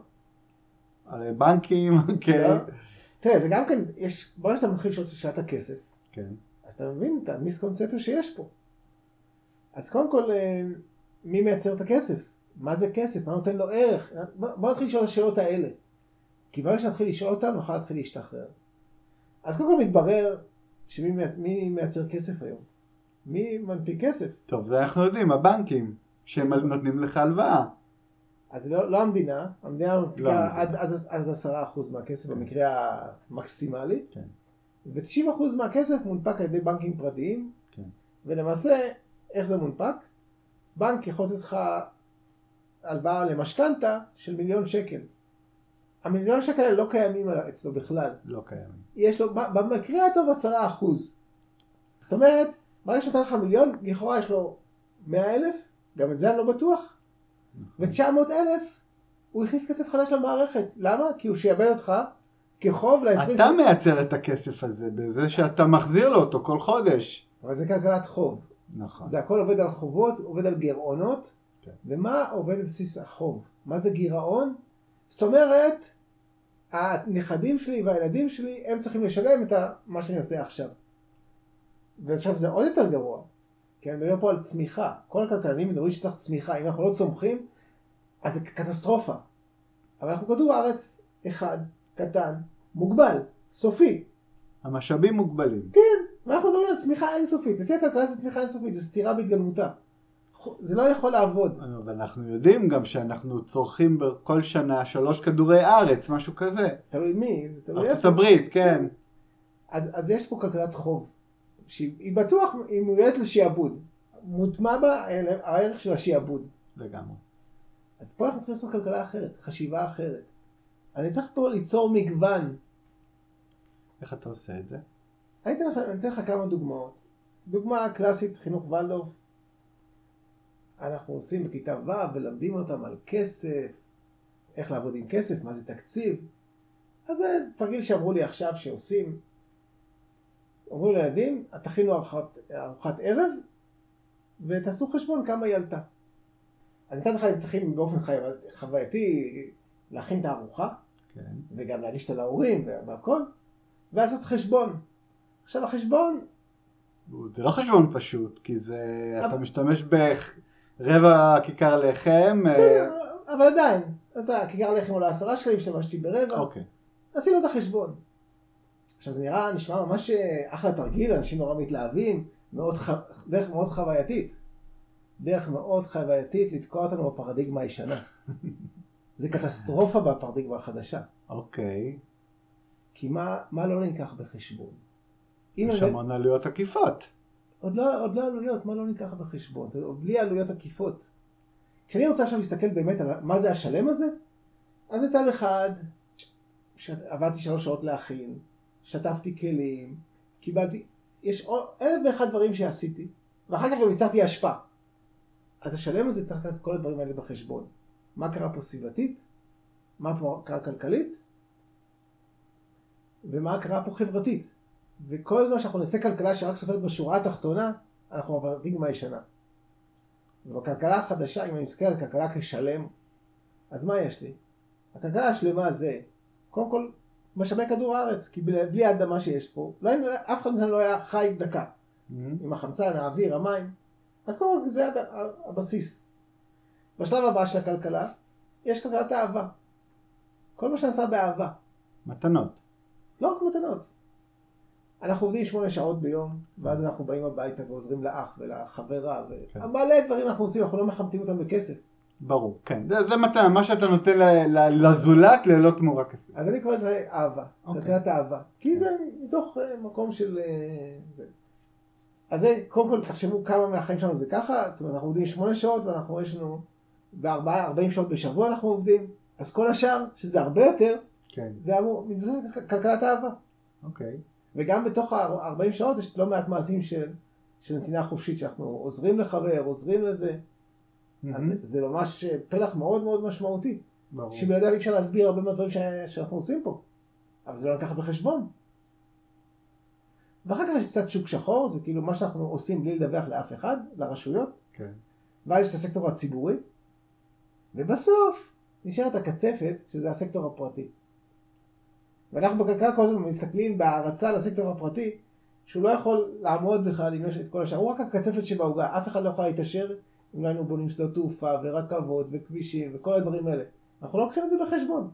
הרי בנקים, כן. תראה, זה גם כן, יש, ברגע שאתה מתחיל לשאול את הכסף, כן, אז אתה מבין את המיסקונספציה שיש פה. אז קודם כל, אה, מי מייצר את הכסף? מה זה כסף? מה נותן לו ערך? בוא נתחיל לשאול את השאלות האלה. כי ברגע שנתחיל לשאול אותן, נוכל להתחיל להשתחרר. אז קודם כל מתברר שמי מי- מי מייצר כסף היום? מי מנפיק כסף? טוב, זה אנחנו יודעים, הבנקים, שהם נותנים לך הלוואה, אז לא, לא המדינה, המדינה לא מנפיקה המדינה. עד, עד, עד 10% מהכסף במקרה המקסימלי, כן. ו-90% מהכסף מונפק על ידי בנקים פרטיים, כן. ולמעשה, איך זה מונפק? בנק יכול לתת לך הלוואה למשכנתה של מיליון שקל. המיליון שקל האלה לא קיימים אצלו בכלל. לא קיימים. יש לו, במקרה הטוב 10%. זאת אומרת, ברגע שנתן לך מיליון, לכאורה יש לו 100,000, גם את זה אני לא בטוח, ו-900 אלף, הוא הכניס כסף חדש למערכת. למה? כי הוא שיעבד אותך כחוב ל-20... אתה מייצר את הכסף הזה בזה שאתה מחזיר לו אותו כל חודש. אבל זה כלכלת חוב. נכון. זה הכל עובד על חובות, עובד על גירעונות. כן. ומה עובד בבסיס החוב? מה זה גירעון? זאת אומרת, הנכדים שלי והילדים שלי, הם צריכים לשלם את מה שאני עושה עכשיו. ועכשיו זה עוד יותר גרוע. כי אני מדבר פה על צמיחה. כל הכלכלנים מדברים שצריך צמיחה. אם אנחנו לא צומחים, אז זה קטסטרופה. אבל אנחנו כדור הארץ אחד, קטן, מוגבל, סופי. המשאבים מוגבלים. ואנחנו מדברים על צמיחה אינסופית. לפי הכלכלה זה צמיחה אינסופית, זה סתירה בהתגלמותה. זה לא יכול לעבוד. אבל אנחנו יודעים גם שאנחנו צורכים כל שנה שלוש כדורי ארץ, משהו כזה. תלוי מי, תלוי ארצות איפה. הברית, כן. אז, אז יש פה כלכלת חוב, שהיא היא בטוח, היא מיועדת לשעבוד. מוטמע בה הערך של השעבוד. לגמרי. אז פה אנחנו צריכים לעשות כלכלה אחרת, חשיבה אחרת. אני צריך פה ליצור מגוון. איך אתה עושה את זה? אני אתן לך, אני אתן לך כמה דוגמאות. דוגמה קלאסית, חינוך ולדורף. אנחנו עושים בכיתה ו' ולמדים אותם על כסף, איך לעבוד עם כסף, מה זה תקציב. אז זה תרגיל שאמרו לי עכשיו שעושים. אומרים לילדים, תכינו ארוחת, ארוחת ערב ותעשו חשבון כמה היא עלתה. אז מצד אחד הם צריכים באופן חו... חווייתי להכין את הארוחה, כן. וגם להגיש אותה להורים והכל, ולעשות חשבון. עכשיו החשבון, זה לא חשבון פשוט, כי זה, אתה אבל- משתמש ברבע כיכר לחם. אה, בסדר, אבל עדיין, אתה, כיכר לחם עולה עשרה שקלים, השתמשתי ברבע, אוקיי. עשינו את החשבון. עכשיו זה נראה, נשמע ממש אה, אחלה תרגיל, אנשים נורא מתלהבים, מאוד ח... דרך מאוד חווייתית. דרך מאוד חווייתית לתקוע אותנו בפרדיגמה הישנה. זה קטסטרופה בפרדיגמה החדשה. אוקיי. כי מה, מה לא נלקח בחשבון? יש המון עלויות עקיפות. עוד לא, עוד לא עלויות, מה לא נלקח בחשבון? בלי עלויות עקיפות. כשאני רוצה עכשיו להסתכל באמת על מה זה השלם הזה, אז מצד אחד, עבדתי שלוש שעות להכין, שטפתי כלים, קיבלתי, יש עוד אלף ואחד דברים שעשיתי, ואחר כך גם יצרתי אשפה. אז השלם הזה צריך לקחת את כל הדברים האלה בחשבון. מה קרה פה סביבתית? מה פה קרה כלכלית? ומה קרה פה חברתית? וכל זמן שאנחנו נעשה כלכלה שרק סופרת בשורה התחתונה, אנחנו בפרדיגמה הישנה. ובכלכלה החדשה, אם אני מסתכל על כלכלה כשלם, אז מה יש לי? הכלכלה השלמה זה, קודם כל, משאבי כדור הארץ, כי בלי, בלי האדמה שיש פה, לא, אף אחד מאיתנו לא היה חי דקה. עם החמצן, האוויר, המים, אז קודם כל זה הד- הבסיס. בשלב הבא של הכלכלה, יש כלכלת אהבה. כל מה שנעשה באהבה. מתנות. לא רק מתנות. אנחנו עובדים שמונה שעות ביום, ואז אנחנו באים הביתה ועוזרים לאח ולחברה, כן. ומלא דברים אנחנו עושים, אנחנו לא מחמתים אותם בכסף. ברור, כן. זה, זה מתנה, מה שאתה נותן ל- ל- לזולת ללא תמורה כספית. אז אני קורא לזה אהבה, אוקיי. כלכלת אהבה. כי זה מתוך אה, מקום של... אה. אז זה, קודם כל תחשבו כמה מהחיים שלנו זה ככה, זאת אומרת אנחנו עובדים שמונה שעות ואנחנו יש לנו בארבעה, ארבעים שעות בשבוע אנחנו עובדים, אז כל השאר, שזה הרבה יותר, כן, זה אמור, מתבסס כלכלת אהבה. אוקיי. וגם בתוך ה-40 שעות יש לא מעט מעשים של, של נתינה חופשית, שאנחנו עוזרים לחבר, עוזרים לזה, אז זה, זה ממש אה, פלח מאוד מאוד משמעותי, ברור. שבלעדיו אי אפשר להסביר הרבה מהדברים ש- שאנחנו עושים פה, אבל זה לא לקחת בחשבון. ואחר כך יש קצת שוק שחור, זה כאילו מה שאנחנו עושים בלי לדווח לאף אחד, לרשויות, כן. ואז יש את הסקטור הציבורי, ובסוף נשארת הקצפת, שזה הסקטור הפרטי. ואנחנו בכלכלה כל הזמן מסתכלים בהערצה לסקטור הפרטי, שהוא לא יכול לעמוד בכלל אם יש את כל השאר, הוא רק הקצפת שבעוגה, אף אחד לא יכול להתעשר אם לא היינו בונים שדות תעופה ורכבות וכבישים וכל הדברים האלה. אנחנו לא לוקחים את זה בחשבון.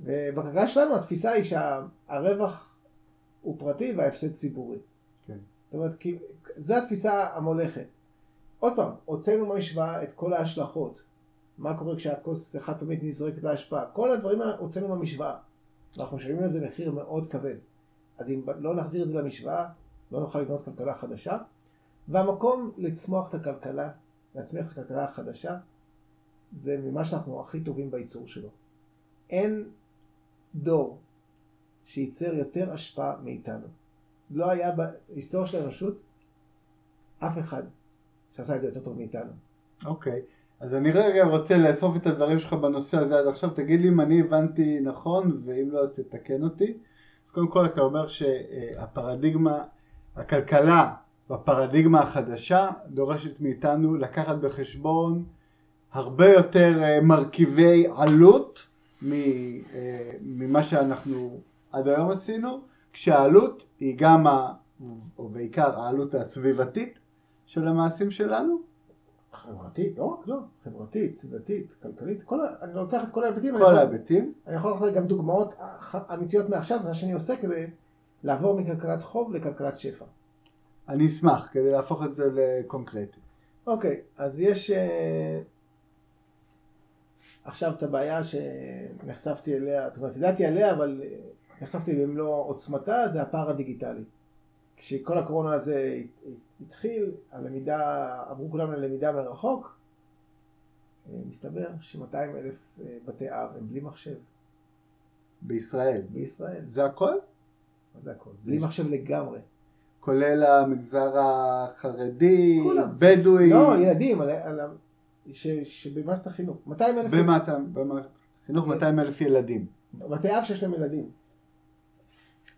ובכלכלה שלנו התפיסה היא שהרווח הוא פרטי וההפסד ציבורי. כן. זאת אומרת, כי זו התפיסה המולכת. עוד פעם, הוצאנו מהמשוואה את כל ההשלכות. מה קורה כשהכוס חד פעמית נזרקת להשפעה? כל הדברים הוצאנו מהמשוואה. ואנחנו משלמים על זה מחיר מאוד כבד. אז אם לא נחזיר את זה למשוואה, לא נוכל לבנות כלכלה חדשה. והמקום לצמוח את הכלכלה, להצמיח את הכלכלה החדשה, זה ממה שאנחנו הכי טובים בייצור שלו. אין דור שייצר יותר השפעה מאיתנו. לא היה בהיסטוריה של האנושות אף אחד שעשה את זה יותר טוב מאיתנו. אוקיי. אז אני רגע רוצה לאסוף את הדברים שלך בנושא הזה עד עכשיו, תגיד לי אם אני הבנתי נכון, ואם לא אז תתקן אותי. אז קודם כל אתה אומר שהפרדיגמה, הכלכלה בפרדיגמה החדשה דורשת מאיתנו לקחת בחשבון הרבה יותר אה, מרכיבי עלות אה, ממה שאנחנו עד היום עשינו, כשהעלות היא גם, או בעיקר העלות הסביבתית של המעשים שלנו, חברתית, לא רק לא, חברתית, סביבתית, כלכלית, כל, אני לוקח את כל ההיבטים, כל ההיבטים. אני יכול לקחת גם דוגמאות אמיתיות מעכשיו, מה שאני עושה כדי לעבור מכלכלת חוב לכלכלת שפע. אני אשמח כדי להפוך את זה לקונקרטי. אוקיי, אז יש אה, עכשיו את הבעיה שנחשפתי אליה, זאת אומרת, ידעתי עליה, אבל אה, נחשפתי במלוא עוצמתה, זה הפער הדיגיטלי. כשכל הקורונה הזה התחיל, הלמידה, עברו כולם ללמידה מרחוק, אה, מסתבר ש-200 אלף אה, בתי אב הם בלי מחשב בישראל. בישראל. זה הכל? זה הכל? בלי מחשב לגמרי. כולל המגזר החרדי, כולם. בדואי. לא, ילדים, על, על, ה- ש, שבמערכת החינוך. 200 אלף במערכת חינוך 200 אלף ילדים. בתי אב שיש להם ילדים.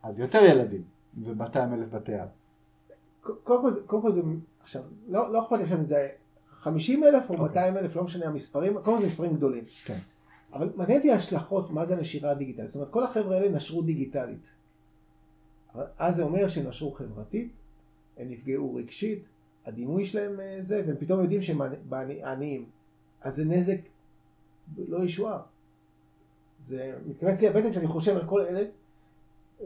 אז יותר ילדים. זה 200 אלף בתי אב. קודם כל, זה- עכשיו, לא, לא אכפת לי אם זה 50 אלף או אוקיי. 200 אלף, לא משנה המספרים, קודם כל זה מספרים גדולים. כן. אבל מעניין אותי ההשלכות, מה זה הנשירה הדיגיטלית. זאת אומרת, כל החבר'ה האלה נשרו דיגיטלית. אבל אז זה אומר שהם נשרו חברתית, הם נפגעו רגשית, הדימוי שלהם אה, זה, והם פתאום יודעים שהם עני- עניים. אז זה נזק לא ישוער. זה מתכנס לי הבטן כשאני חושב על כל אלה.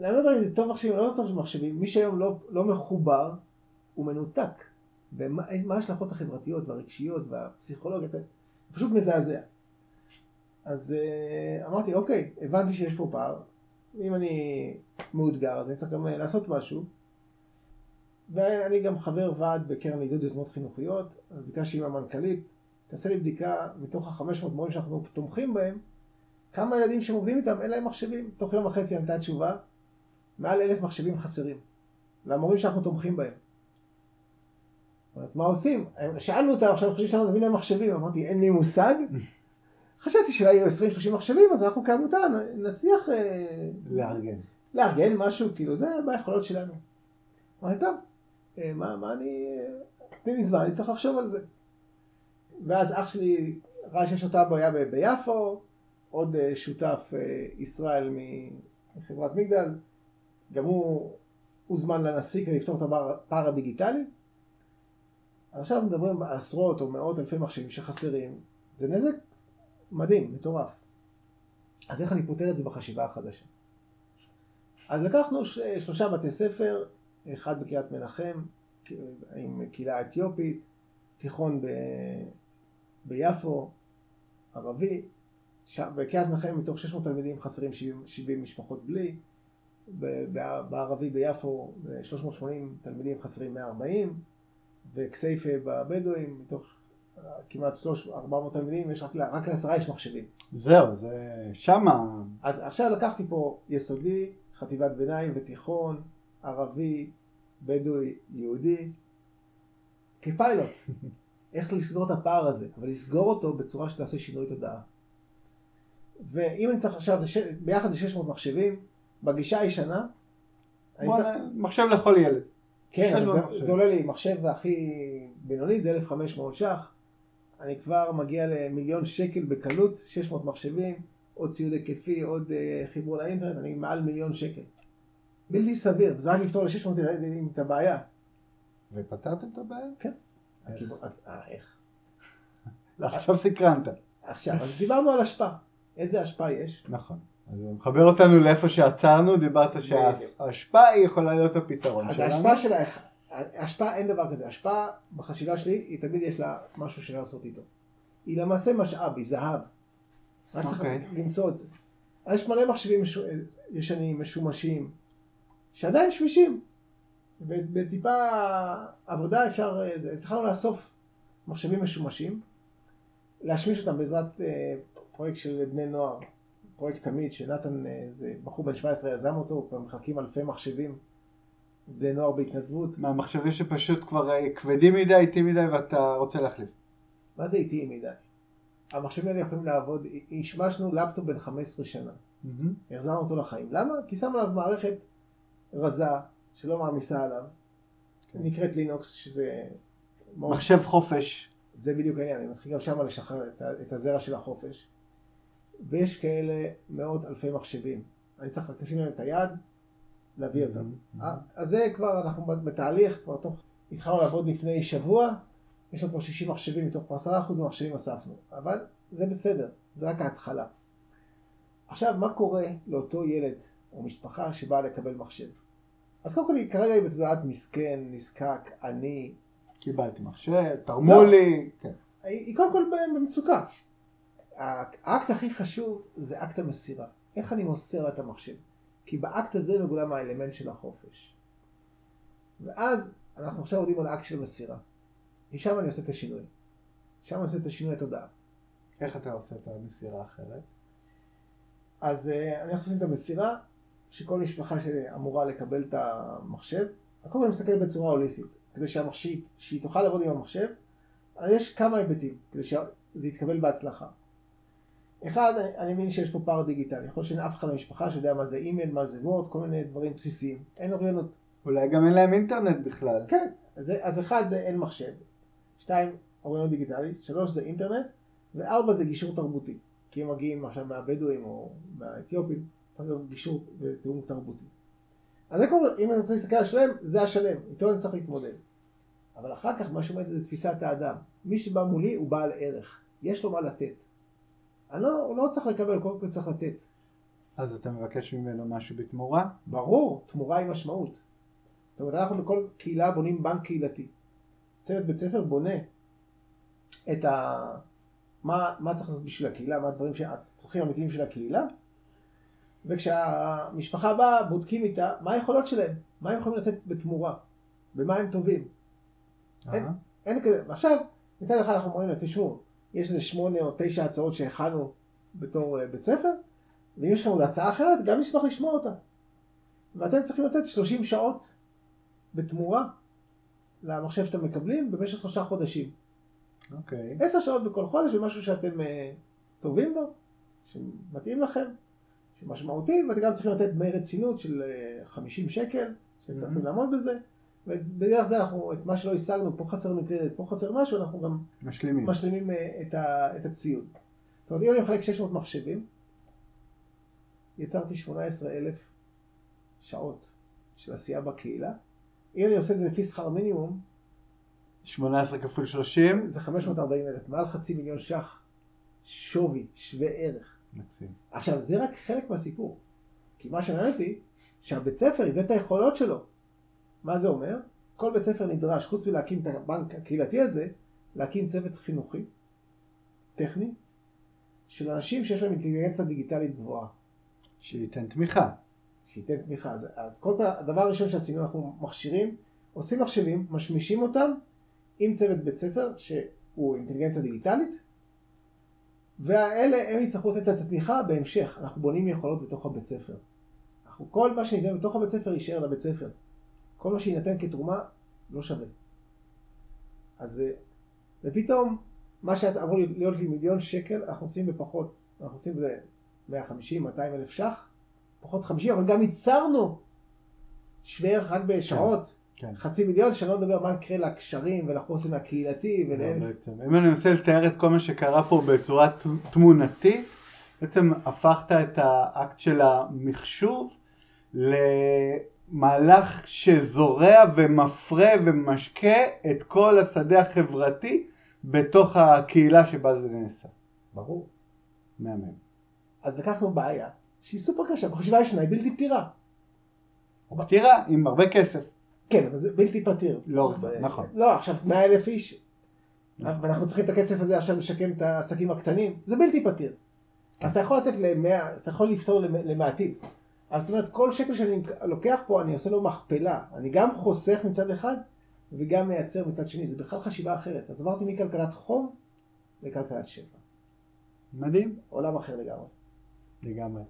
לא יודע אם זה טוב מחשבים לא טוב מחשבים, מי שהיום לא, לא מחובר, הוא מנותק. ומה מה ההשלכות החברתיות והרגשיות והפסיכולוגיות, זה פשוט מזעזע. אז אה, אמרתי, אוקיי, הבנתי שיש פה פער, אם אני מאותגר אז אני צריך גם אה, לעשות משהו. ואני גם חבר ועד בקרן לעידוד יוזמות חינוכיות, אז ביקשתי עם המנכ"לית, תעשה לי בדיקה מתוך ה-500 מורים שאנחנו תומכים בהם, כמה ילדים שהם עובדים איתם אין להם מחשבים. תוך יום וחצי ענתה תשובה, מעל אלף מחשבים חסרים, למורים שאנחנו תומכים בהם. אומרת, מה עושים? שאלנו אותם, עכשיו חושבים שאנחנו נביא להם מחשבים, אמרתי, אין לי מושג. חשבתי שאולי יהיו 20-30 מחשבים, אז אנחנו כעמותה נצליח אה, לארגן. לארגן משהו, כאילו, זה ביכולות שלנו. אמרתי, טוב, אה, מה, מה אני... אה, תני לי זמן, אני צריך לחשוב על זה. ואז אח שלי ראה שיש אותה בעיה ביפו, עוד שותף ישראל מחברת מגדל, גם הוא הוזמן לנשיא כדי לפתור את הפער- הדיגיטלי. עכשיו מדברים על עשרות או מאות אלפי מחשבים שחסרים, זה נזק מדהים, מטורף. אז איך אני פותר את זה בחשיבה החדשה? אז לקחנו שלושה בתי ספר, אחד בקריית מנחם עם קהילה אתיופית, תיכון ב... ביפו, ערבי, ש... בקריית מנחם מתוך 600 תלמידים חסרים 70, 70 משפחות בלי, בערבי ביפו 380 תלמידים חסרים 140, וכסייפה בבדואים מתוך אה, כמעט 300, 400 תלמידים יש רק, רק לעשרה יש מחשבים. זהו, זה שמה. אז עכשיו לקחתי פה יסודי, חטיבת ביניים ותיכון, ערבי, בדואי, יהודי, כפיילוט. איך לסגור את הפער הזה, אבל לסגור אותו בצורה שתעשה שינוי תודעה. ואם אני צריך עכשיו, ביחד זה 600 מחשבים, בגישה הישנה, מחשב לכל ילד. כן, אבל זה, עולה לי, מחשב הכי בינוני זה 1,500 ש"ח, אני כבר מגיע למיליון שקל בקלות, 600 מחשבים, עוד ציוד היקפי, עוד אה, חיבור לאינטרנט, אני מעל מיליון שקל. בלתי סביר, זה רק לפתור ל-600 ילדים את הבעיה. ופתרתם את הבעיה? הכיוון- אה, איך? לא, עכשיו סקרנת. עכשיו, אז דיברנו על השפעה. איזה השפעה יש? נכון. אז זה מחבר אותנו לאיפה שעצרנו, דיברת. שההשפעה היא יכולה להיות הפתרון אז שלנו. ההשפעה שלה, השפעה אין דבר כזה. השפעה בחשיבה שלי, היא תמיד יש לה משהו שאפשר לעשות איתו. היא למעשה משאב, היא זהב. רק צריך אוקיי. למצוא את זה. אז יש מלא מחשבים ישנים, משומשים, שעדיין שמישים. ובטיפה עבודה אפשר, אה, אז התחלנו לאסוף מחשבים משומשים, להשמיש אותם בעזרת אה, פרויקט של בני נוער, פרויקט תמיד, שנתן, אה, זה בחור בן 17 יזם אותו, כבר מחלקים אלפי מחשבים, בני נוער בהתנדבות. מהמחשבים שפשוט כבר אה, כבדים מדי, איטי מדי, ואתה רוצה להחליף. מה זה איטי מדי? המחשבים האלה יכולים לעבוד, השמשנו לפטופ בן 15 שנה, החזרנו אותו לחיים. למה? כי שמו עליו מערכת רזה, שלא מעמיסה עליו, כן. נקראת לינוקס, שזה... מחשב חופש. זה בדיוק העניין, אני מתחיל גם שם לשחרר את הזרע של החופש. ויש כאלה מאות אלפי מחשבים. אני צריך רק לשים להם את היד, להביא אותם. אה, אז זה כבר, אנחנו בתהליך, כבר תוך, התחלנו לעבוד לפני שבוע, יש לנו כבר 60 מחשבים, מתוך 10% מהמחשבים אספנו. אבל זה בסדר, זה רק ההתחלה. עכשיו, מה קורה לאותו ילד או משפחה שבאה לקבל מחשב? אז קודם כל, כרגע היא בתודעת מסכן, נזקק, עני, קיבלתי מחשב, תרמו לא. לי. כן. היא היא קודם כל במצוקה. האקט הכי חשוב זה אקט המסירה. איך אני מוסר את המחשב? כי באקט הזה מגולם האלמנט של החופש. ואז אנחנו עכשיו עובדים על האקט של מסירה. משם אני עושה את השינוי. שם אני עושה את השינוי התודעה. איך אתה עושה את המסירה האחרת? אז uh, אני עושה את המסירה, שכל משפחה שאמורה לקבל את המחשב, הכל אני מסתכל בצורה הוליסטית, כדי שהמחשב, שהיא תוכל לעבוד עם המחשב, אז יש כמה היבטים, כדי שזה יתקבל בהצלחה. אחד, אני, מבין שיש פה פער דיגיטלי, יכול להיות שאין אף אחד במשפחה שיודע מה זה אימייל, מה זה וורד, כל מיני דברים בסיסיים, אין אוריינות. אולי גם אין להם אינטרנט בכלל. כן, אז, אז אחד זה אין מחשב, שתיים, אוריינות דיגיטלית, שלוש זה אינטרנט, וארבע זה גישור תרבותי. כי הם מגיעים עכשיו מהבדואים או מהאתיופים, צריך להיות גישור ותיאום תרבותי. אז זה כל, אם אני רוצה להסתכל על השלם, זה השלם, איתו אני צריך להתמודד. אבל אחר כך מה שעומד זה תפיסת האדם. מי שבא מולי הוא בעל ערך, יש לו מה לתת. אני לא, לא צריך לקבל, קודם כל צריך לתת. אז אתה מבקש ממנו משהו בתמורה? ברור, תמורה היא משמעות. זאת אומרת, אנחנו בכל קהילה בונים בנק קהילתי. צוות בית ספר בונה את ה... מה, מה צריך לעשות בשביל הקהילה, מה הדברים, הצרכים האמיתיים של הקהילה, וכשהמשפחה באה, בודקים איתה מה היכולות שלהם, מה הם יכולים לתת בתמורה, במה הם טובים. אין, אין כזה, ועכשיו, מצד אחד אנחנו אומרים, תשמעו, יש איזה שמונה או תשע הצעות שהכנו בתור uh, בית ספר, ואם יש לכם עוד הצעה אחרת, גם נשמח לשמוע אותה. ואתם צריכים לתת 30 שעות בתמורה למחשב שאתם מקבלים במשך שלושה חודשים. אוקיי. עשר שעות בכל חודש במשהו שאתם uh, טובים בו, שמתאים לכם, שמשמעותי, ואתם גם צריכים לתת דמי רצינות של uh, 50 שקל, שאתם Mhm. צריכים לעמוד בזה, ובדרך זה אנחנו, את מה שלא השגנו, פה חסר מקרדיט, פה חסר משהו, אנחנו גם משלימים. משלימים uh, את, ה, את הציוד. זאת אומרת, אם אני מחלק 600 מחשבים, יצרתי 18,000 שעות של עשייה בקהילה. אם אני עושה את זה לפי שכר מינימום, 18 כפול 30? זה 540 אלף, מעל חצי מיליון ש"ח שווי, שווה ערך. מקסים. עכשיו, זה רק חלק מהסיפור. כי מה שמעניין אותי, שהבית ספר יבנה את היכולות שלו. מה זה אומר? כל בית ספר נדרש, חוץ מלהקים את הבנק הקהילתי הזה, להקים צוות חינוכי, טכני, של אנשים שיש להם אינטליגנציה דיגיטלית גבוהה. שייתן תמיכה. שייתן תמיכה. אז, אז כל פעם, הדבר הראשון שעשינו, אנחנו מכשירים, עושים מחשבים, משמישים אותם עם צוות בית ספר שהוא אינטליגנציה דיגיטלית, והאלה, הם יצטרכו לתת את התמיכה בהמשך. אנחנו בונים יכולות בתוך הבית ספר. אנחנו, כל מה שניתן בתוך הבית ספר יישאר לבית ספר. כל מה שיינתן כתרומה לא שווה. אז, אה, ופתאום, מה שאמור להיות לי מיליון שקל, אנחנו עושים בפחות. אנחנו עושים ב 150, 200 אלף ש"ח, פחות 50, אבל גם ייצרנו שווה ערך רק בשעות. כן. חצי מיליון, שאני לא מדבר מה יקרה לקשרים ולחוסן הקהילתי ולאלף. בעצם. אם אני מנסה לתאר את כל מה שקרה פה בצורה תמונתית, בעצם הפכת את האקט של המחשוב למהלך שזורע ומפרה ומשקה את כל השדה החברתי בתוך הקהילה שבה זה נעשה. ברור. מהמם. אז לקחנו בעיה שהיא סופר קשה, בחשיבה ישנה היא בלתי פתירה. טירה עם הרבה כסף. כן, אבל זה בלתי פתיר. זמן, נכון. לא, עכשיו 100 אלף איש, נכון. ואנחנו צריכים את הכסף הזה עכשיו לשקם את העסקים הקטנים, זה בלתי פתיר. אז אתה יכול לתת למאה, אתה יכול לפתור למ- למעטים. אז זאת אומרת, כל שקל שאני לוקח פה, אני עושה לו מכפלה. אני גם חוסך מצד אחד, וגם מייצר מצד שני. זה בכלל חשיבה אחרת. אז עברתי מכלכלת חום לכלכלת שפע. מדהים. עולם אחר לגמרי. לגמרי.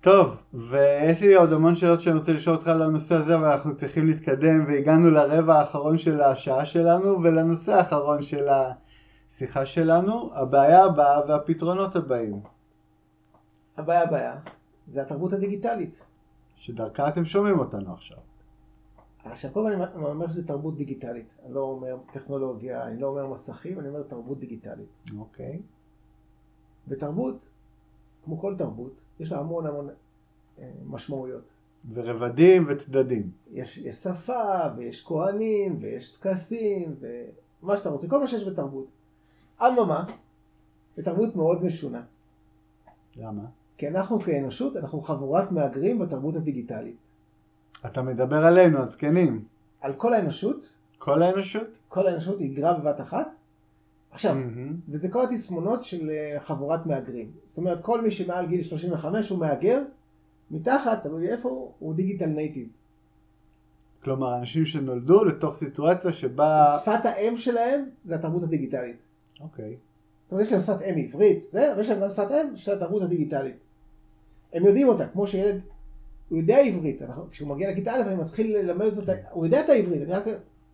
טוב, ויש לי עוד המון שאלות שאני רוצה לשאול אותך על הנושא הזה, אבל אנחנו צריכים להתקדם, והגענו לרבע האחרון של השעה שלנו, ולנושא האחרון של השיחה שלנו, הבעיה הבאה והפתרונות הבאים, הבעיה הבעיה זה התרבות הדיגיטלית. שדרכה אתם שומעים אותנו עכשיו. עכשיו הזמן אני אומר שזה תרבות דיגיטלית. אני לא אומר טכנולוגיה, אני לא אומר מסכים, אני אומר תרבות דיגיטלית. אוקיי. ותרבות, כמו כל תרבות, יש לה המון המון אה, משמעויות. ורבדים וצדדים. יש, יש שפה, ויש כהנים, ויש טקסים, ומה שאתה רוצה, כל מה שיש בתרבות. אממה, בתרבות מאוד משונה. למה? כי אנחנו כאנושות, אנחנו חבורת מהגרים בתרבות הדיגיטלית. אתה מדבר עלינו, הזקנים. על כל האנושות, כל האנושות? כל האנושות היגרה בבת אחת. עכשיו, מהמם. וזה כל התסמונות של אה, חבורת מהגרים. זאת אומרת, כל מי שמעל גיל 35 הוא מהגר, מתחת, תלוי איפה הוא, הוא דיגיטל נייטיב. כלומר, אנשים שנולדו לתוך סיטואציה שבה... שפת האם שלהם זה התרבות הדיגיטלית. אוקיי. זאת אומרת, יש להם שפת אם עברית, זה, אבל יש להם גם שפת אם של התרבות הדיגיטלית. הם יודעים אותה, כמו שילד, הוא יודע עברית, כשהוא מגיע לכיתה א', אני מתחיל ללמד אותו, הוא יודע את העברית, אני רק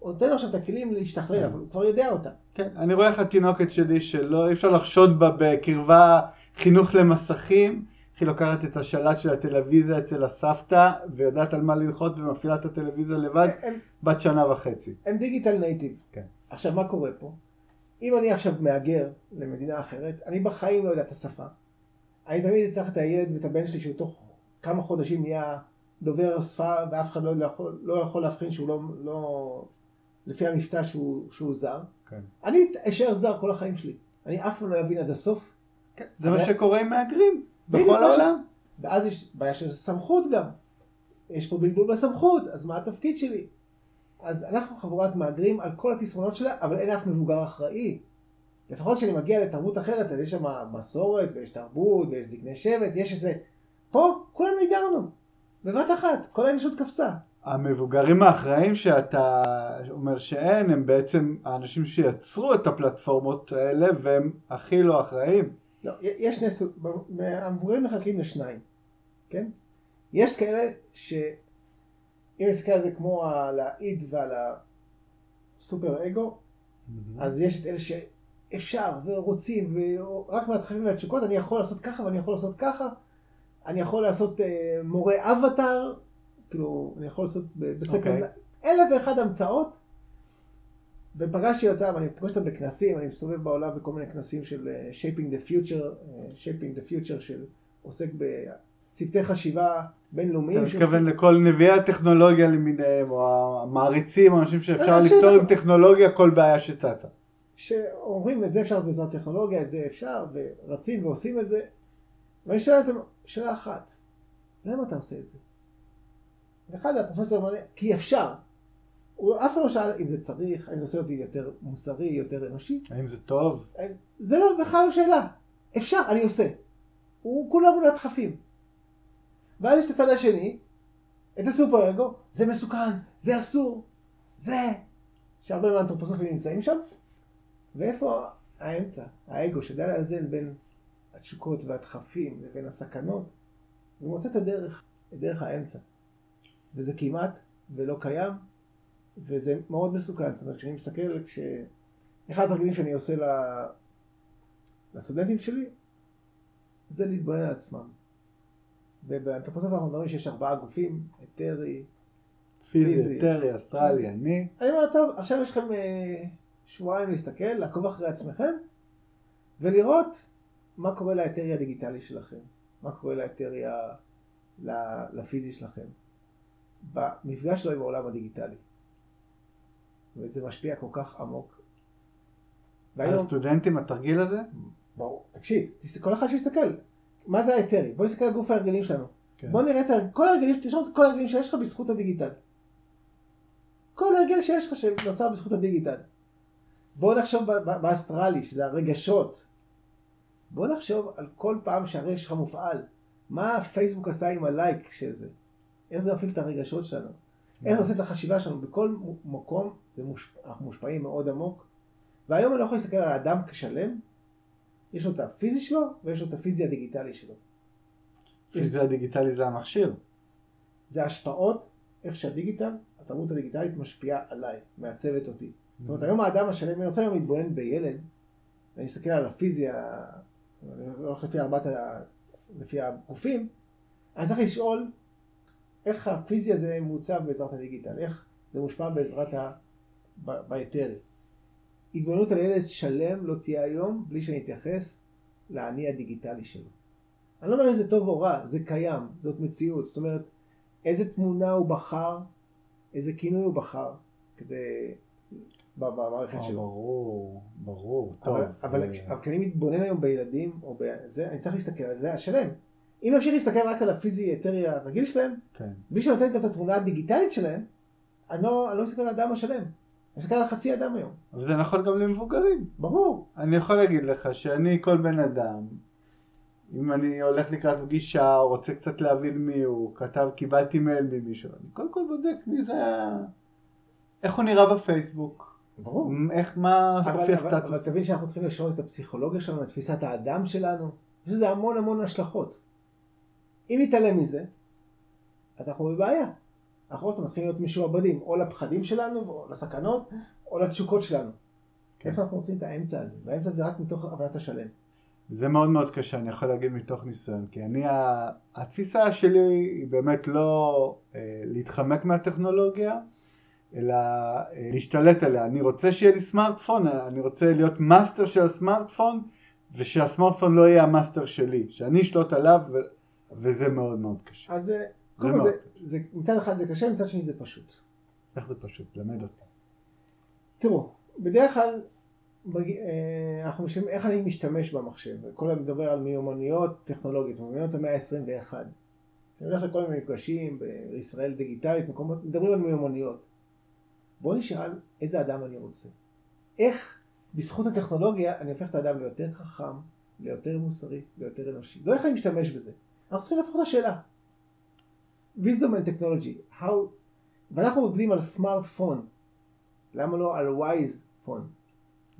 נותן לו עכשיו את הכלים להשתכלל, אבל הוא כבר יודע אותה. כן, אני רואה איך התינוקת שלי שלא, אי אפשר לחשוד בה בקרבה חינוך למסכים, היא לוקחת את השלט של הטלוויזיה אצל הסבתא, ויודעת על מה ללחוץ ומפעילה את הטלוויזיה לבד, הם, בת שנה וחצי. הם דיגיטל נייטיב. כן. עכשיו, מה קורה פה? אם אני עכשיו מהגר למדינה אחרת, אני בחיים לא יודע את השפה. אני תמיד אצטרך את הילד ואת הבן שלי שהוא תוך כמה חודשים נהיה דובר שפה ואף אחד לא יכול, לא יכול להבחין שהוא לא, לא לפי המבטא שהוא, שהוא זר. כן. אני אשאר זר כל החיים שלי. אני אף פעם לא אבין עד הסוף. כן. זה מה שקורה עם מהגרים, בכל העולם. ואז יש בעיה של סמכות גם. יש פה בלבול בסמכות, אז מה התפקיד שלי? אז אנחנו חבורת מהגרים על כל התסמונות שלה, אבל אין אף מבוגר אחראי. לפחות כשאני מגיע לתרבות אחרת, אז יש שם מסורת, ויש תרבות, ויש זקני שבט, יש את זה. פה כולנו הגרנו, בבת אחת, כל האנושות קפצה. המבוגרים האחראים שאתה אומר שאין, הם בעצם האנשים שיצרו את הפלטפורמות האלה, והם הכי לא אחראים. לא, יש שני סוג, המבוגרים מחלקים לשניים, כן? יש כאלה שאם נסתכל על זה כמו על האיד ועל הסופר אגו, אז יש את אלה שאפשר ורוצים ורק מהדחפים והתשוקות אני יכול לעשות ככה ואני יכול לעשות ככה אני יכול לעשות אה, מורה אבטאר כאילו אני יכול לעשות בסקר אוקיי. אלף ואחד המצאות ופגשתי אותם, אני פוגש אותם בכנסים, אני מסתובב בעולם בכל מיני כנסים של אה, Shaping the Future, אה, Shaping the Future של עוסק בצוותי חשיבה בינלאומיים. אתה מתכוון לכל נביאי הטכנולוגיה למיניהם, או המעריצים, שאפשר אה, לפתור שטח. עם טכנולוגיה כל בעיה שצצה. שאומרים את זה אפשר בעזרת טכנולוגיה, את זה אפשר, ורצים ועושים את זה. ואני שואל אותם שאלה אחת, למה אתה עושה את זה? ואחד הפרופסור אמר לי, כי אפשר. הוא אף פעם לא שאל אם זה צריך, האם זה עושה אותי יותר מוסרי, יותר אנושי. האם זה טוב? זה לא בכלל לא שאלה. אפשר, אני עושה. הוא כולו מול הדחפים. ואז יש את הצד השני, את הסופר אגו, זה מסוכן, זה אסור, זה, שהרבה מהאנתרופוסופים נמצאים שם, ואיפה האמצע, האגו, שיודע לאזן בין התשוקות והדחפים לבין הסכנות, הוא מוצא את הדרך, את דרך האמצע. וזה כמעט ולא קיים, וזה מאוד מסוכן. זאת אומרת, כשאני מסתכל, כש... אחד התרגילים שאני עושה ל... לסטודנטים שלי, זה להתבונן על עצמם. ובאנתרופוסופיה אנחנו מדברים שיש ארבעה גופים, היתרי, פיזי. היתרי, אסטרלי, אני. אני אומר, טוב, עכשיו יש לכם אה, שבועיים להסתכל, לעקוב אחרי עצמכם, ולראות מה קורה להיתרי הדיגיטלי שלכם, מה קורה להיתרי ה- ל- לפיזי שלכם, במפגש שלו עם העולם הדיגיטלי. וזה משפיע כל כך עמוק. על והיום, הסטודנטים התרגיל הזה? ברור, תקשיב, כל אחד שיסתכל, מה זה ההיתרי? בוא נסתכל על גוף ההרגלים שלנו. כן. בוא נראה את כל ההרגלים, תרשום את כל ההרגלים שיש לך בזכות הדיגיטל. כל הרגל שיש לך שנוצר בזכות הדיגיטל. בוא נחשוב באסטרלי, שזה הרגשות. בוא נחשוב על כל פעם שהרגש שלך מופעל. מה הפייסבוק עשה עם הלייק של זה? איך זה מפעיל את הרגשות שלנו? איך זה עושה את החשיבה שלנו? בכל מקום זה מושפ... אנחנו מושפעים מאוד עמוק. והיום אני לא יכול להסתכל על האדם כשלם. יש לו את הפיזי שלו ויש לו את הפיזי הדיגיטלי שלו. פיזי הדיגיטלי זה המכשיר. זה השפעות, איך שהדיגיטל, התרבות הדיגיטלית משפיעה עליי, מעצבת אותי. זאת אומרת, היום האדם השלם, אני רוצה היום להתבונן בילד, ואני מסתכל על הפיזיה, אני הולך לפי ארבעת, לפי הגופים, אני צריך לשאול איך הפיזי הזה מעוצב בעזרת הדיגיטל, איך זה מושפע בעזרת ה... ב- בהיתרי. התבוננות על ילד שלם לא תהיה היום בלי שאני אתייחס לאני הדיגיטלי שלו. אני לא אומר אם זה טוב או רע, זה קיים, זאת מציאות. זאת אומרת, איזה תמונה הוא בחר, איזה כינוי הוא בחר, כדי... במערכת אה, שלו. ברור, ברור, טוב. אה, אבל, אבל כשאני מתבונן היום בילדים, או בזה, אני צריך להסתכל על זה השלם. אם נמשיך להסתכל רק על הפיזי היתרי הרגיל שלהם, כן. בלי שנותן גם את התמונה הדיגיטלית שלהם, אני לא, אני לא מסתכל על האדם השלם. אני מסתכל על חצי אדם היום. אבל זה נכון גם למבוגרים. ברור. אני יכול להגיד לך שאני כל בן אדם, אם אני הולך לקראת פגישה, או רוצה קצת להבין מי הוא, כתב, קיבלתי מייל ממישהו, אני קודם כל בודק מי זה ה... איך הוא נראה בפייסבוק, ברור. איך, מה אופי הסטטוס. אבל תבין שאנחנו צריכים לשנות את הפסיכולוגיה שלנו, את תפיסת האדם שלנו. יש לזה המון המון השלכות. אם נתעלם מזה, אז אנחנו בבעיה. אנחנו עוד מתחילים להיות משועבדים, או לפחדים שלנו, או לסכנות, או לתשוקות שלנו. כן. איפה אנחנו רוצים את האמצע הזה? והאמצע זה רק מתוך הבנת השלם. זה מאוד מאוד קשה, אני יכול להגיד מתוך ניסיון, כי אני, התפיסה שלי היא באמת לא אה, להתחמק מהטכנולוגיה, אלא אה, להשתלט עליה. אני רוצה שיהיה לי סמארטפון, אני רוצה להיות master של הסמארטפון, ושהסמארטפון לא יהיה המאסטר שלי, שאני אשלוט עליו, ו- וזה מאוד מאוד קשה. אז אה, קודם כל מאוד. זה, זה, מצד אחד זה קשה, מצד שני זה פשוט. איך זה פשוט? למד אותי. תראו, בדרך כלל בג- אה, אנחנו משתמשים, איך אני משתמש במחשב, כל הזמן מדבר על מיומנויות טכנולוגיות, מיומנויות המאה ה-21. אני הולך לכל מיני מפגשים בישראל דיגיטלית, מקומות, מדברים על מיומנויות. בואו נשאל איזה אדם אני רוצה. איך בזכות הטכנולוגיה אני הופך את האדם ליותר חכם, ליותר מוסרי, ליותר אנושי. לא איך אני משתמש בזה. אנחנו צריכים להפוך את השאלה. wisdom and technology, how... ואנחנו עובדים על סמארטפון. למה לא על ווייז פון?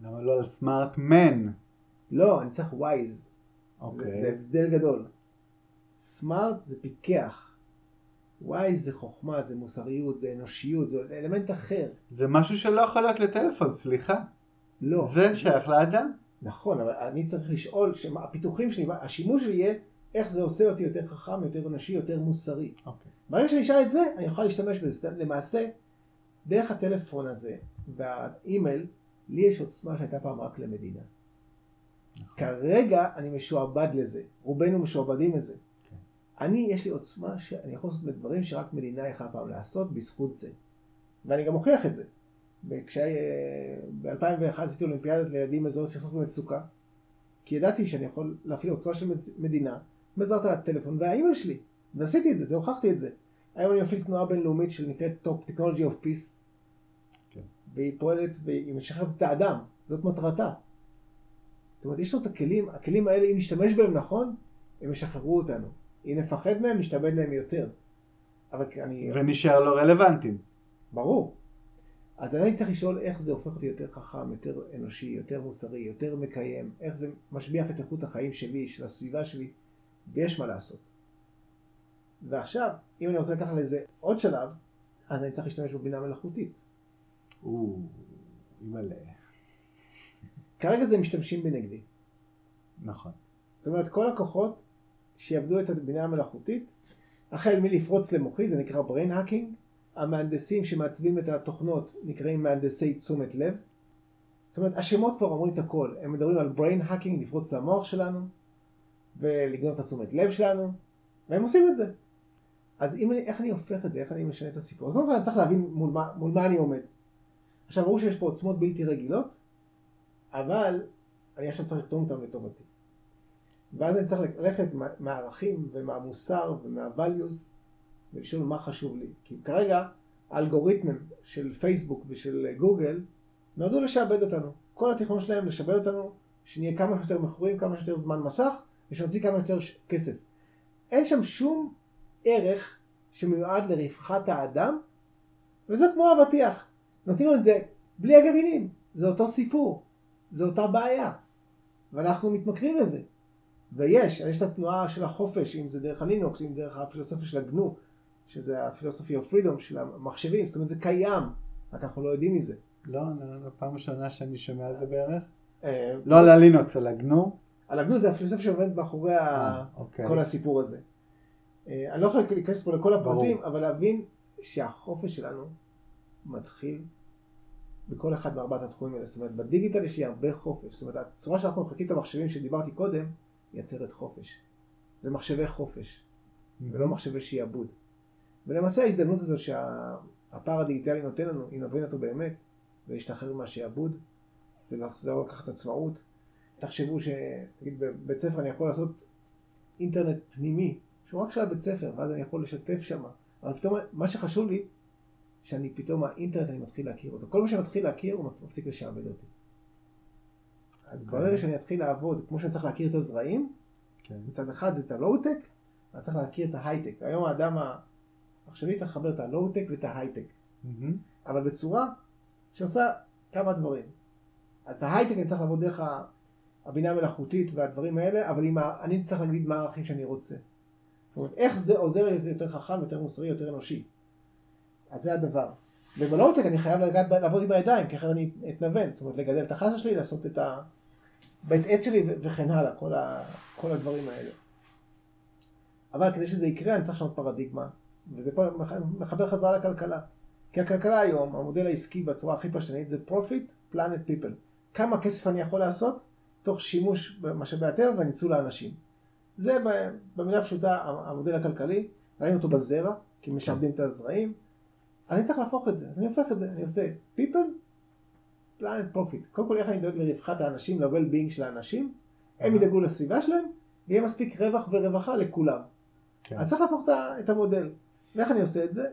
למה לא על סמארט מן? לא, אני צריך ווייז. זה, זה אוקיי. הבדל גדול. סמארט זה פיקח. ווייז זה חוכמה, זה מוסריות, זה אנושיות, זה אלמנט אחר. זה משהו שלא יכול להיות לטלפון, סליחה. לא. זה שייך לאדם. נכון, אבל אני צריך לשאול, הפיתוחים שלי, השימוש שלי יהיה איך זה עושה אותי יותר חכם, יותר אנושי, יותר מוסרי. אוקיי. ברגע שאני אשאל את זה, אני אוכל להשתמש בזה. למעשה, דרך הטלפון הזה והאימייל, לי יש עוצמה שהייתה פעם רק למדינה. נכון. כרגע אני משועבד לזה, רובנו משועבדים לזה. אני, יש לי עוצמה שאני יכול לעשות דברים שרק מדינה יכולה פעם לעשות בזכות זה. ואני גם מוכיח את זה. ב-2001 עשיתי אולימפיאדת לילדים מאזור סכסוך במצוקה, כי ידעתי שאני יכול להפעיל עוצמה של מדינה בעזרת הטלפון והאימייל שלי. ועשיתי את זה, זה הוכחתי את זה. היום אני מפעיל תנועה בינלאומית שנקראת Top Technology of Peace, כן. והיא פועלת והיא משחררת את האדם, זאת מטרתה. זאת אומרת, יש לנו את הכלים, הכלים האלה, אם נשתמש בהם נכון, הם ישחררו אותנו. אם נפחד מהם, נשתעבד להם יותר. אבל אני... ונשאר לא רלוונטיים. ברור. אז אני צריך לשאול איך זה הופך אותי יותר חכם, יותר אנושי, יותר מוסרי, יותר מקיים, איך זה משביח את איכות החיים שלי, של הסביבה שלי, ויש מה לעשות. ועכשיו, אם אני רוצה לקחת לזה עוד שלב, אז אני צריך להשתמש בבינה מלאכותית. או, אימא'לה. כרגע זה משתמשים בנגדי. נכון. זאת אומרת, כל הכוחות שיעבדו את הבינה המלאכותית, החל מלפרוץ למוחי, זה נקרא brain hacking, המהנדסים שמעצבים את התוכנות נקראים מהנדסי תשומת לב. זאת אומרת, השמות כבר אומרים את הכל, הם מדברים על brain hacking, לפרוץ למוח שלנו, ולגנוב את התשומת לב שלנו, והם עושים את זה. אז אם אני, איך אני הופך את זה, איך אני משנה את הסיפור? קודם כל אני צריך להבין מול מה, מול מה אני עומד. עכשיו, ברור שיש פה עוצמות בלתי רגילות, אבל אני עכשיו צריך לרתום אותם לטובתי. ואז אני צריך ללכת מה- מהערכים ומהמוסר ומהvalues ולשאול מה חשוב לי. כי כרגע האלגוריתמים של פייסבוק ושל גוגל נועדו לשעבד אותנו. כל התכנון שלהם לשעבד אותנו, שנהיה כמה שיותר מכורים, כמה שיותר זמן מסך, ושנוציא כמה שיותר ש- כסף. אין שם שום ערך שמיועד לרווחת האדם, וזה כמו אבטיח. נותנים לו את זה בלי הגרעינים, זה אותו סיפור, זה אותה בעיה. ואנחנו מתמכרים לזה. ויש, יש את התנועה של החופש, אם זה דרך הלינוקס, אם דרך הפילוסופיה של הגנו, שזה הפילוסופיה of freedom של המחשבים, זאת אומרת זה קיים, רק אנחנו לא יודעים מזה. לא, לא, לא, פעם ראשונה שאני שומע על זה בערך. אה, לא על הלינוקס, על הגנו. על הגנו זה הפילוסופיה שעומדת מאחורי אה, אוקיי. כל הסיפור הזה. אה, אני לא יכול להיכנס פה לכל הפרטים. אבל להבין שהחופש שלנו מתחיל בכל אחד מארבעת התחומים האלה. זאת אומרת, בדיגיטל יש לי הרבה חופש. זאת אומרת, הצורה שאנחנו מחלקים את המחשבים שדיברתי קודם, מייצרת חופש. זה מחשבי חופש, ולא מחשבי שיעבוד. ולמעשה ההזדמנות הזאת שהפער הדיגיטלי נותן לנו, אם נבין אותו באמת, ולהשתחרר מהשיעבוד, ולחזור לקחת עצמאות. תחשבו ש... נגיד בבית ספר אני יכול לעשות אינטרנט פנימי, שהוא רק של הבית ספר, ואז אני יכול לשתף שם. אבל פתאום מה שחשוב לי, שאני פתאום האינטרנט אני מתחיל להכיר אותו. כל מה שאני מתחיל להכיר הוא מפסיק לשעבד אותי. אז. ברגע שאני אתחיל לעבוד, כמו שאני צריך להכיר את הזרעים, כן. מצד אחד זה את הלואו-טק, אז צריך להכיר את ההייטק. היום האדם העכשווי צריך לחבר את הלואו-טק ואת ההייטק, מהמם. אבל בצורה שעושה כמה דברים. אז את ההייטק אני צריך לעבוד דרך הבינה המלאכותית והדברים האלה, אבל ה... אני צריך להגיד מה הערכים שאני רוצה. זאת אומרת, איך זה עוזר לי יותר חכם, יותר מוסרי, יותר אנושי. אז זה הדבר. ובלואו-טק אני חייב לעבוד עם הידיים, כי אחרת אני אתנוון. זאת אומרת, לגדל את החסה שלי, לעשות את ה... בית עץ שלי וכן הלאה, כל, ה... כל הדברים האלה. אבל כדי שזה יקרה אני צריך לשנות פרדיגמה, וזה פה מח- מחבר חזרה לכלכלה. כי הכלכלה היום, המודל העסקי בצורה הכי פשטנית זה profit, planet people. כמה כסף אני יכול לעשות תוך שימוש במשאבי הטבע וניצול האנשים. זה במילה פשוטה המודל הכלכלי, ראינו אותו בזרע, כי משעבדים את הזרעים. אני צריך להפוך את זה, אז אני הופך את זה, אני עושה people, planet profit. קודם כל איך אני דואג לרווחת האנשים, ל-well-being של האנשים, הם ידאגו לסביבה שלהם, ויהיה מספיק רווח ורווחה לכולם. כן. אז צריך להפוך את המודל. ואיך אני עושה את זה?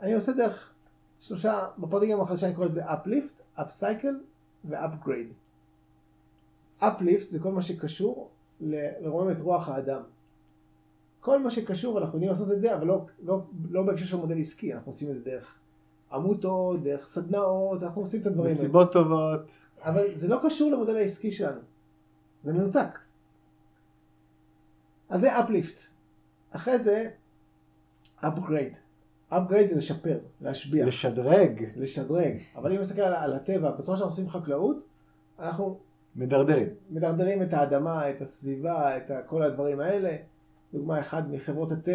אני עושה דרך שלושה, בפרדיגמה החדשה אני קורא לזה uplift, upcycle ו-upgrade. uplift זה כל מה שקשור לרומם את רוח האדם. כל מה שקשור, אנחנו יודעים לעשות את זה, אבל לא, לא, לא בהקשר של מודל עסקי, אנחנו עושים את זה דרך עמותות, דרך סדנאות, אנחנו עושים את הדברים האלה. מסיבות טובות. אבל זה לא קשור למודל העסקי שלנו. זה מנותק. אז זה uplift. אחרי זה upgrade. upgrade זה לשפר, להשביח, לשדרג. לשדרג. אבל אם נסתכל על, על הטבע, בצורה שאנחנו עושים חקלאות, אנחנו מדרדרים. מדרדרים את האדמה, את הסביבה, את כל הדברים האלה. דוגמה אחת מחברות התה,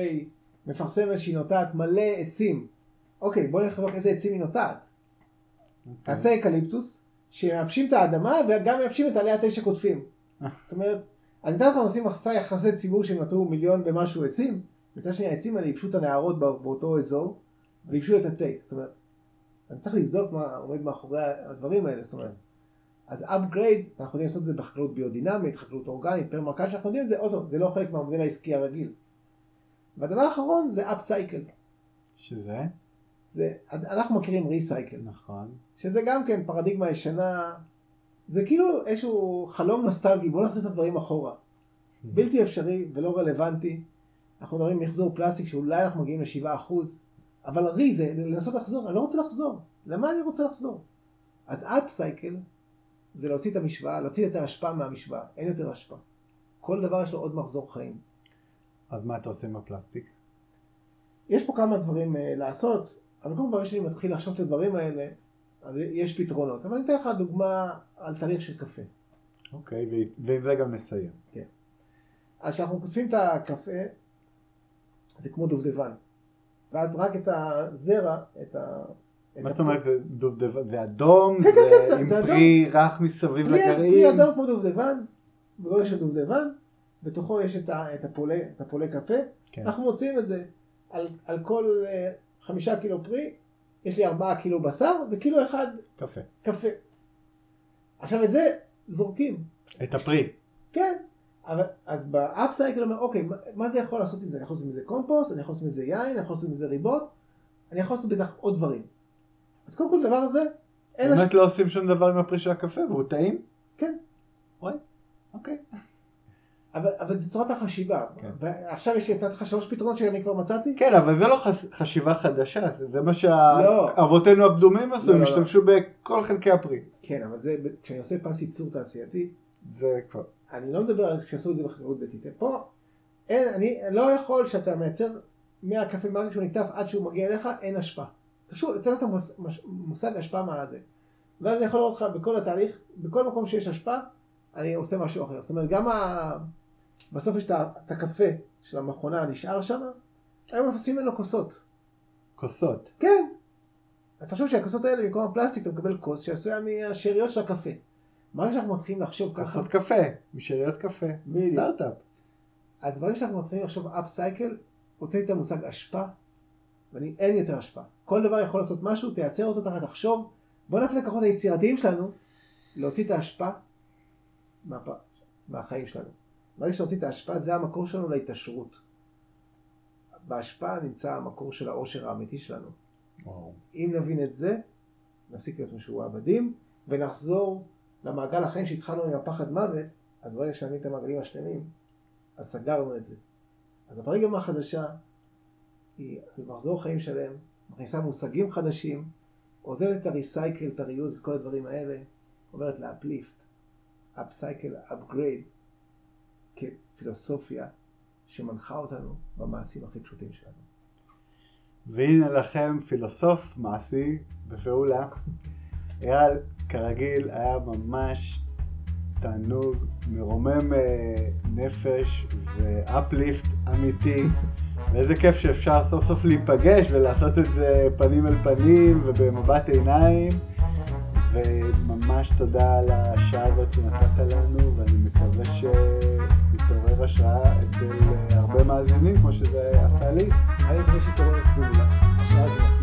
מפרסמת שהיא נוטעת מלא עצים. אוקיי, בואו נלך לבדוק איזה עצים היא נוטעת. אוקיי. עצי אקליפטוס, שמייבשים את האדמה וגם מייבשים את עלי התה שקוטפים. אה. זאת אומרת, אני מצד אחד עושים עשה יחסי ציבור שהם נטעו מיליון ומשהו עצים, מצד שני העצים האלה ייבשו את הנהרות בא- באותו אזור, וייבשו את התה. זאת אומרת, אני צריך לבדוק מה עומד מאחורי הדברים האלה, זאת אומרת. אז upgrade, אנחנו יודעים לעשות את זה בחקלאות ביודינמית, חקלאות אורגנית, פרמקלצ'ר, שאנחנו יודעים את זה, עוד פעם, זה לא חלק מהמודל העסקי הרגיל. והדבר האחרון זה upcycle. שזה? זה, אנחנו מכירים recycle. נכון. שזה גם כן פרדיגמה ישנה, זה כאילו איזשהו חלום נוסטלגי, בוא נחזיר את הדברים אחורה. בלתי אפשרי ולא רלוונטי. אנחנו מדברים מחזור פלסטיק שאולי אנחנו מגיעים ל-7%, אבל רי זה לנסות לחזור, אני לא רוצה לחזור. למה אני רוצה לחזור? אז אפסייקל זה להוציא את המשוואה, להוציא את ההשפעה מהמשוואה, אין יותר השפעה. כל דבר יש לו עוד מחזור חיים. אז מה אתה עושה עם הפלסטיק? יש פה כמה דברים uh, לעשות, קודם כל שאני מתחיל לחשוב את הדברים האלה, אז יש פתרונות. אבל אני אתן לך דוגמה על תהליך של קפה. אוקיי, ו- ועם זה גם נסיים. אז כשאנחנו כותבים את הקפה, זה כמו דובדבן. ואז רק את הזרע, את ה... מה זאת אומרת, דובדבן, זה אדום, כן, כן, כן, עם זה אדום. פרי רך מסביב פרי- פרי לגרעין? אדום כמו דובדבן, בגודל של דובדבן, בתוכו יש את, הפולה, קפה, כן. אנחנו מוצאים את זה על, על כל אה, חמישה קילו פרי, יש לי ארבעה קילו בשר וקילו אחד קפה. קפה. עכשיו את זה זורקים, את הפרי. כן, אבל, אז ב upcycle אומר, אוקיי, מה, מה זה יכול לעשות עם זה? אני יכול לעשות מזה קומפוסט, אני יכול לעשות מזה יין, אני יכול לעשות מזה ריבות, אני יכול לעשות בטח עוד דברים. אז קודם כל הדבר הזה, אין באמת לא עושים שום דבר עם הפרי של הקפה והוא טעים? כן. וואי, אוקיי. אבל, אבל זה צורת החשיבה. כן. ועכשיו יש נתתי לך שלוש פתרונות שאני כבר מצאתי. כן, אבל זה לא חס- חשיבה חדשה, זה- מה לא. שאבותינו הקדומים עשו, לא, הם לא, לא. השתמשו בכל חלקי הפרי. כן, אבל זה, כשאני עושה פס ייצור תעשייתי, זה כבר. אני לא מדבר על כשעשו את זה בחקלאות ביתית. פה, אין, אני לא יכול שאתה מייצר מהקפה מרגע שהוא נקטף עד שהוא מגיע אליך, אין השפעה. פשוט, יוצא את המושג השפעה מה זה. ואז אני יכול לראות אותך בכל התהליך, בכל מקום שיש השפעה, אני עושה משהו אחר. זאת אומרת, גם ה... בסוף יש את הקפה של המכונה נשאר שם, היום עושים ממנו כוסות. כוסות. כן. אז תחשוב שהכוסות האלה במקום הפלסטיק אתה מקבל כוס שעשויה מהשאריות של הקפה. ברגע שאנחנו מתחילים לחשוב ככה, כוסות קפה, משאריות קפה. בדיוק. אז ברגע שאנחנו מתחילים לחשוב אפסייקל, הוצאתי את המושג אשפה, ואין יותר אשפה. כל דבר יכול לעשות משהו, תייצר אותו תחת לחשוב, בוא נפנה את הכוחות היצירתיים שלנו, להוציא את האשפה מהפ... מהחיים שלנו. ברגע שנוציא את האשפה, זה המקור שלנו להתעשרות. באשפה נמצא המקור של העושר האמיתי שלנו. וואו. אם נבין את זה, נפסיק להיות משועבדים, ונחזור למעגל החיים שהתחלנו עם הפחד מוות, אז ברגע שנבין את המעגלים השלמים, אז סגרנו את זה. אז הפרדיגמה החדשה היא מחזור חיים שלם, מכניסה מושגים חדשים, עוזרת את ה recycle, את ה reuse, את כל הדברים האלה, אומרת ל uplift, upcycle, upgrade, כפילוסופיה שמנחה אותנו במעשים הכי פשוטים שלנו. והנה לכם פילוסוף מעשי בפעולה. אייל, כרגיל, היה ממש תענוג מרומם אה, נפש ואפליפט אמיתי. ואיזה כיף שאפשר סוף סוף להיפגש ולעשות את זה פנים אל פנים ובמבט עיניים. וממש תודה על השעה הזאת שנתת לנו, ואני מקווה שתתעורר השראה אצל הרבה מאזינים, כמו שזה עשה לי. אני מקווה שתעורר את כולה. השראה זה נכון.